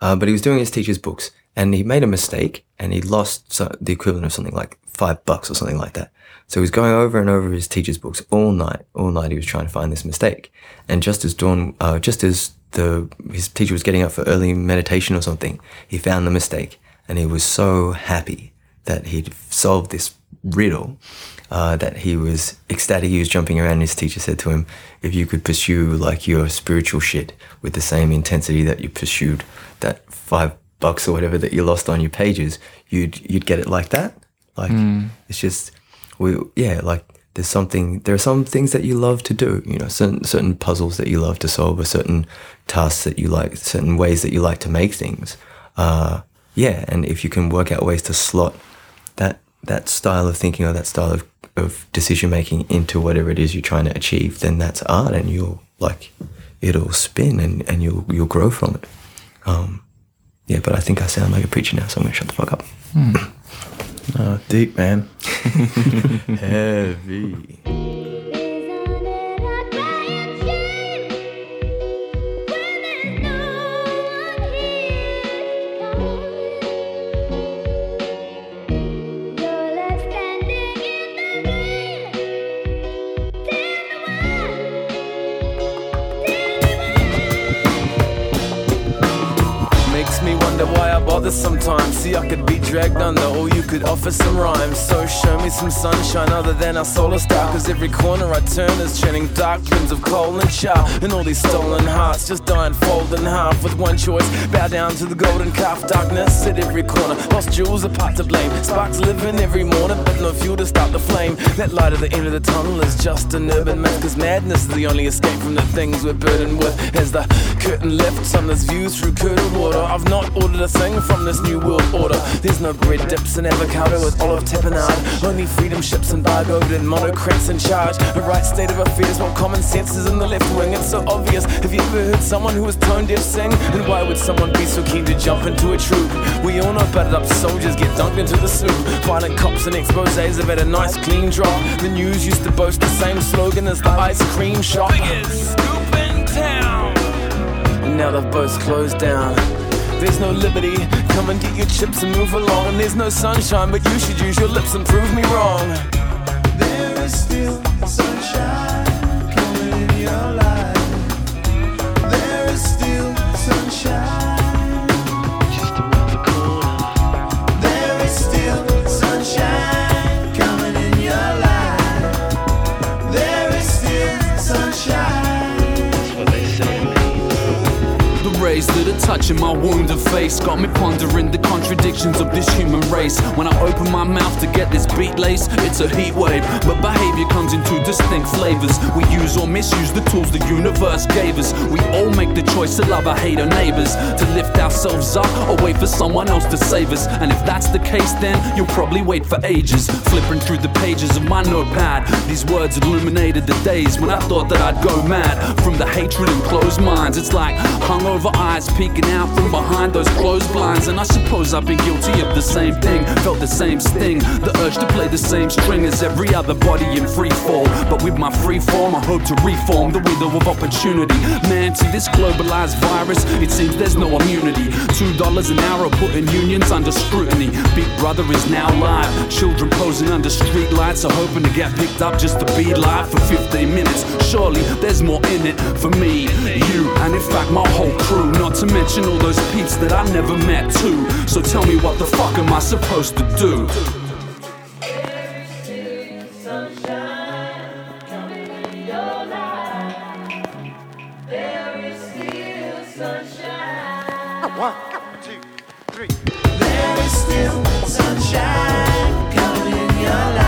Uh, but he was doing his teacher's books, and he made a mistake, and he lost the equivalent of something like five bucks or something like that. So he was going over and over his teacher's books all night. All night he was trying to find this mistake, and just as dawn, uh, just as the his teacher was getting up for early meditation or something, he found the mistake, and he was so happy that he'd solved this riddle uh, that he was ecstatic. He was jumping around. And his teacher said to him, "If you could pursue like your spiritual shit with the same intensity that you pursued that five bucks or whatever that you lost on your pages, you'd you'd get it like that. Like Mm. it's just we yeah like." There's something. There are some things that you love to do. You know, certain certain puzzles that you love to solve, or certain tasks that you like, certain ways that you like to make things. Uh, yeah, and if you can work out ways to slot that that style of thinking or that style of, of decision making into whatever it is you're trying to achieve, then that's art, and you'll like it'll spin and, and you'll you'll grow from it. Um, yeah, but I think I sound like a preacher now, so I'm gonna shut the fuck up. Hmm. Oh, deep, man. Heavy. Bother sometimes. See, I could be dragged under, or you could offer some rhymes. So show me some sunshine other than our solar star. Cause every corner I turn is churning dark doctrines of coal and char. And all these stolen hearts just dying, fold in half with one choice. Bow down to the golden calf, darkness at every corner. Lost jewels, a part to blame. Sparks living every morning, but no fuel to start the flame. That light at the end of the tunnel is just an urban myth, cause madness is the only escape from the things we're burdened with. As the curtain lifts on this view through curdled water, I've not ordered a thing from this new world order. There's no bread dips and avocado with olive tapenade, only freedom ships embargoed and monocrats in charge. A right state of affairs while common sense is in the left wing. It's so obvious. Have you ever heard someone who was tone deaf sing? And why would someone be so keen to jump into a troop? We all know battered up soldiers get dunked into the soup. Violent cops and exposes have had a nice clean drop. The news used to boast the same slogan as the ice cream shop. Biggest scoop in town. And now they've both closed down. There's no liberty, come and get your chips and move along. And there's no sunshine, but you should use your lips and prove me wrong. There is still sunshine coming in your life. There is still sunshine just around the coming in my wounded face got me pondering the contradictions of this human race. When I open my mouth to get this beat lace, it's a heat wave. But behavior comes in two distinct flavors. We use or misuse the tools the universe gave us. We all make the choice to love or hate our neighbors, to lift ourselves up or wait for someone else to save us. And if that's the case, then you'll probably wait for ages. Flipping through the pages of my notepad, these words illuminated the days when I thought that I'd go mad from the hatred and closed minds. It's like hungover eyes peeking out from behind those closed blinds. And I suppose I've been guilty of the same thing, felt the same sting, the urge to play the same string as every other body in free fall. But with my free form, I hope to reform the window of opportunity. Man, to this globalized virus, it seems there's no immunity. Two dollars an hour putting unions under scrutiny. Big Brother is now live. Children posing under street lights are hoping to get picked up just to be live for 15 minutes. Surely there's more in it for me, you, and in fact my whole crew. Not to mention all those peeps that I never met too. So tell me what the fuck am I supposed to do? One, two, three. There is still sunshine coming in your life.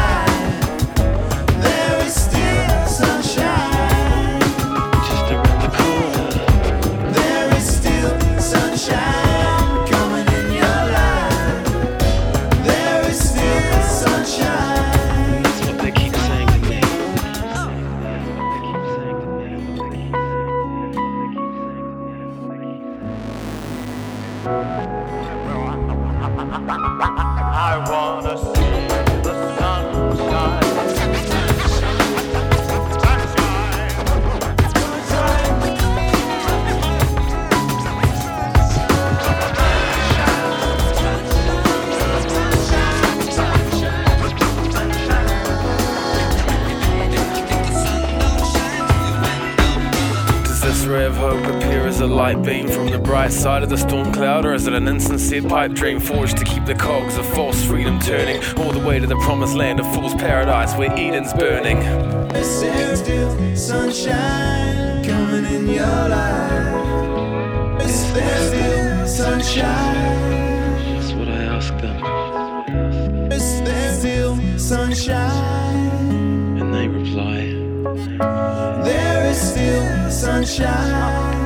A light beam from the bright side of the storm cloud, or is it an insincere pipe dream forged to keep the cogs of false freedom turning all the way to the promised land of fool's paradise where Eden's burning? Is there still sunshine coming in your life? Is there still sunshine? That's what I ask them. Is there still sunshine? And they reply, There is still sunshine.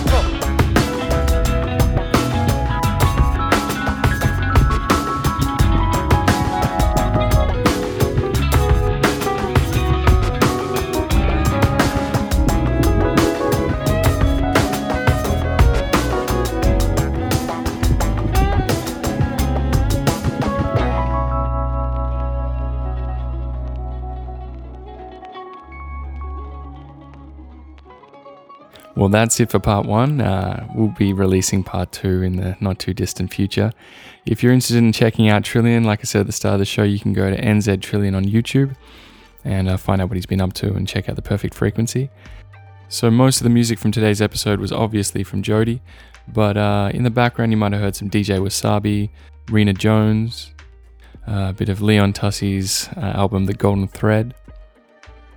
Well, that's it for part one. Uh, we'll be releasing part two in the not too distant future. If you're interested in checking out Trillion, like I said at the start of the show, you can go to NZ Trillion on YouTube and uh, find out what he's been up to and check out the perfect frequency. So, most of the music from today's episode was obviously from Jody, but uh, in the background, you might have heard some DJ Wasabi, Rena Jones, uh, a bit of Leon Tussie's uh, album The Golden Thread.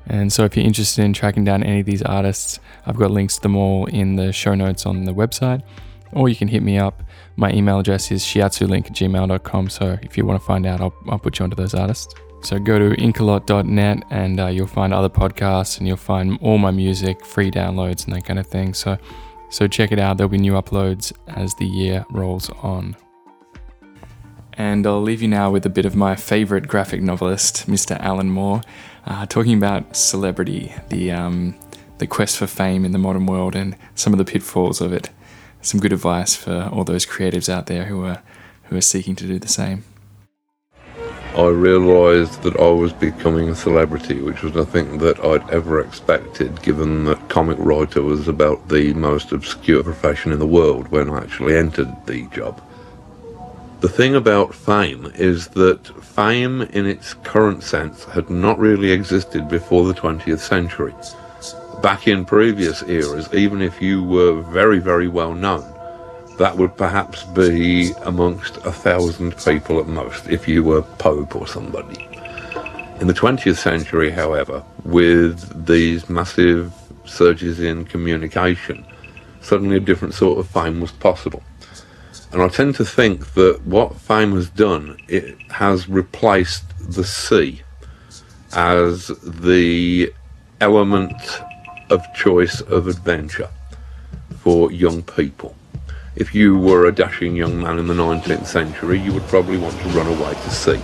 And so, if you're interested in tracking down any of these artists, I've got links to them all in the show notes on the website. or you can hit me up. My email address is shiatsulink at gmail.com. So if you want to find out, I'll, I'll put you onto those artists. So go to inkalot.net and uh, you'll find other podcasts and you'll find all my music, free downloads, and that kind of thing. So, so check it out. There'll be new uploads as the year rolls on. And I'll leave you now with a bit of my favorite graphic novelist, Mr. Alan Moore, uh, talking about celebrity, the um, the quest for fame in the modern world, and some of the pitfalls of it. Some good advice for all those creatives out there who are who are seeking to do the same. I realised that I was becoming a celebrity, which was nothing that I'd ever expected, given that comic writer was about the most obscure profession in the world when I actually entered the job. The thing about fame is that fame in its current sense had not really existed before the 20th century. Back in previous eras, even if you were very, very well known, that would perhaps be amongst a thousand people at most if you were Pope or somebody. In the 20th century, however, with these massive surges in communication, suddenly a different sort of fame was possible. And I tend to think that what fame has done, it has replaced the sea as the element of choice of adventure for young people if you were a dashing young man in the 19th century, you would probably want to run away to sea.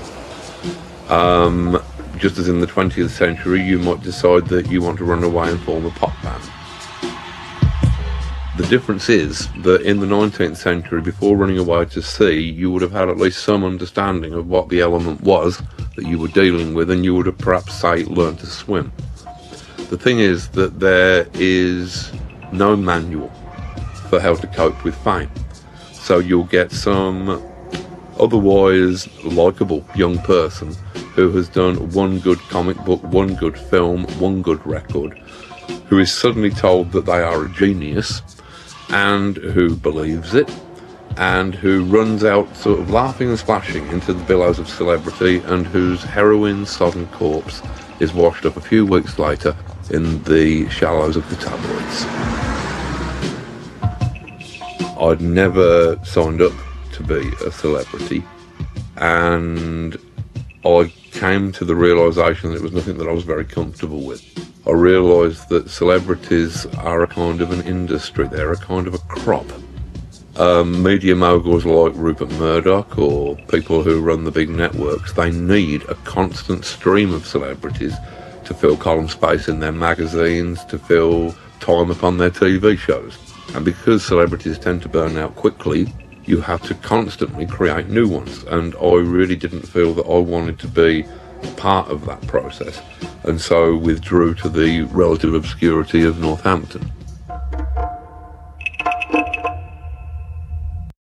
Um, just as in the 20th century, you might decide that you want to run away and form a pop band. The difference is that in the 19th century, before running away to sea, you would have had at least some understanding of what the element was that you were dealing with, and you would have perhaps, say, learned to swim. The thing is that there is no manual for how to cope with fame. So you'll get some otherwise likable young person who has done one good comic book, one good film, one good record, who is suddenly told that they are a genius and who believes it and who runs out sort of laughing and splashing into the billows of celebrity and whose heroin sodden corpse is washed up a few weeks later in the shallows of the tabloids. I'd never signed up to be a celebrity, and I came to the realization that it was nothing that I was very comfortable with. I realized that celebrities are a kind of an industry, they're a kind of a crop. Um, media moguls like Rupert Murdoch or people who run the big networks, they need a constant stream of celebrities to fill column space in their magazines, to fill time upon their TV shows. And because celebrities tend to burn out quickly, you have to constantly create new ones. And I really didn't feel that I wanted to be part of that process. And so withdrew to the relative obscurity of Northampton.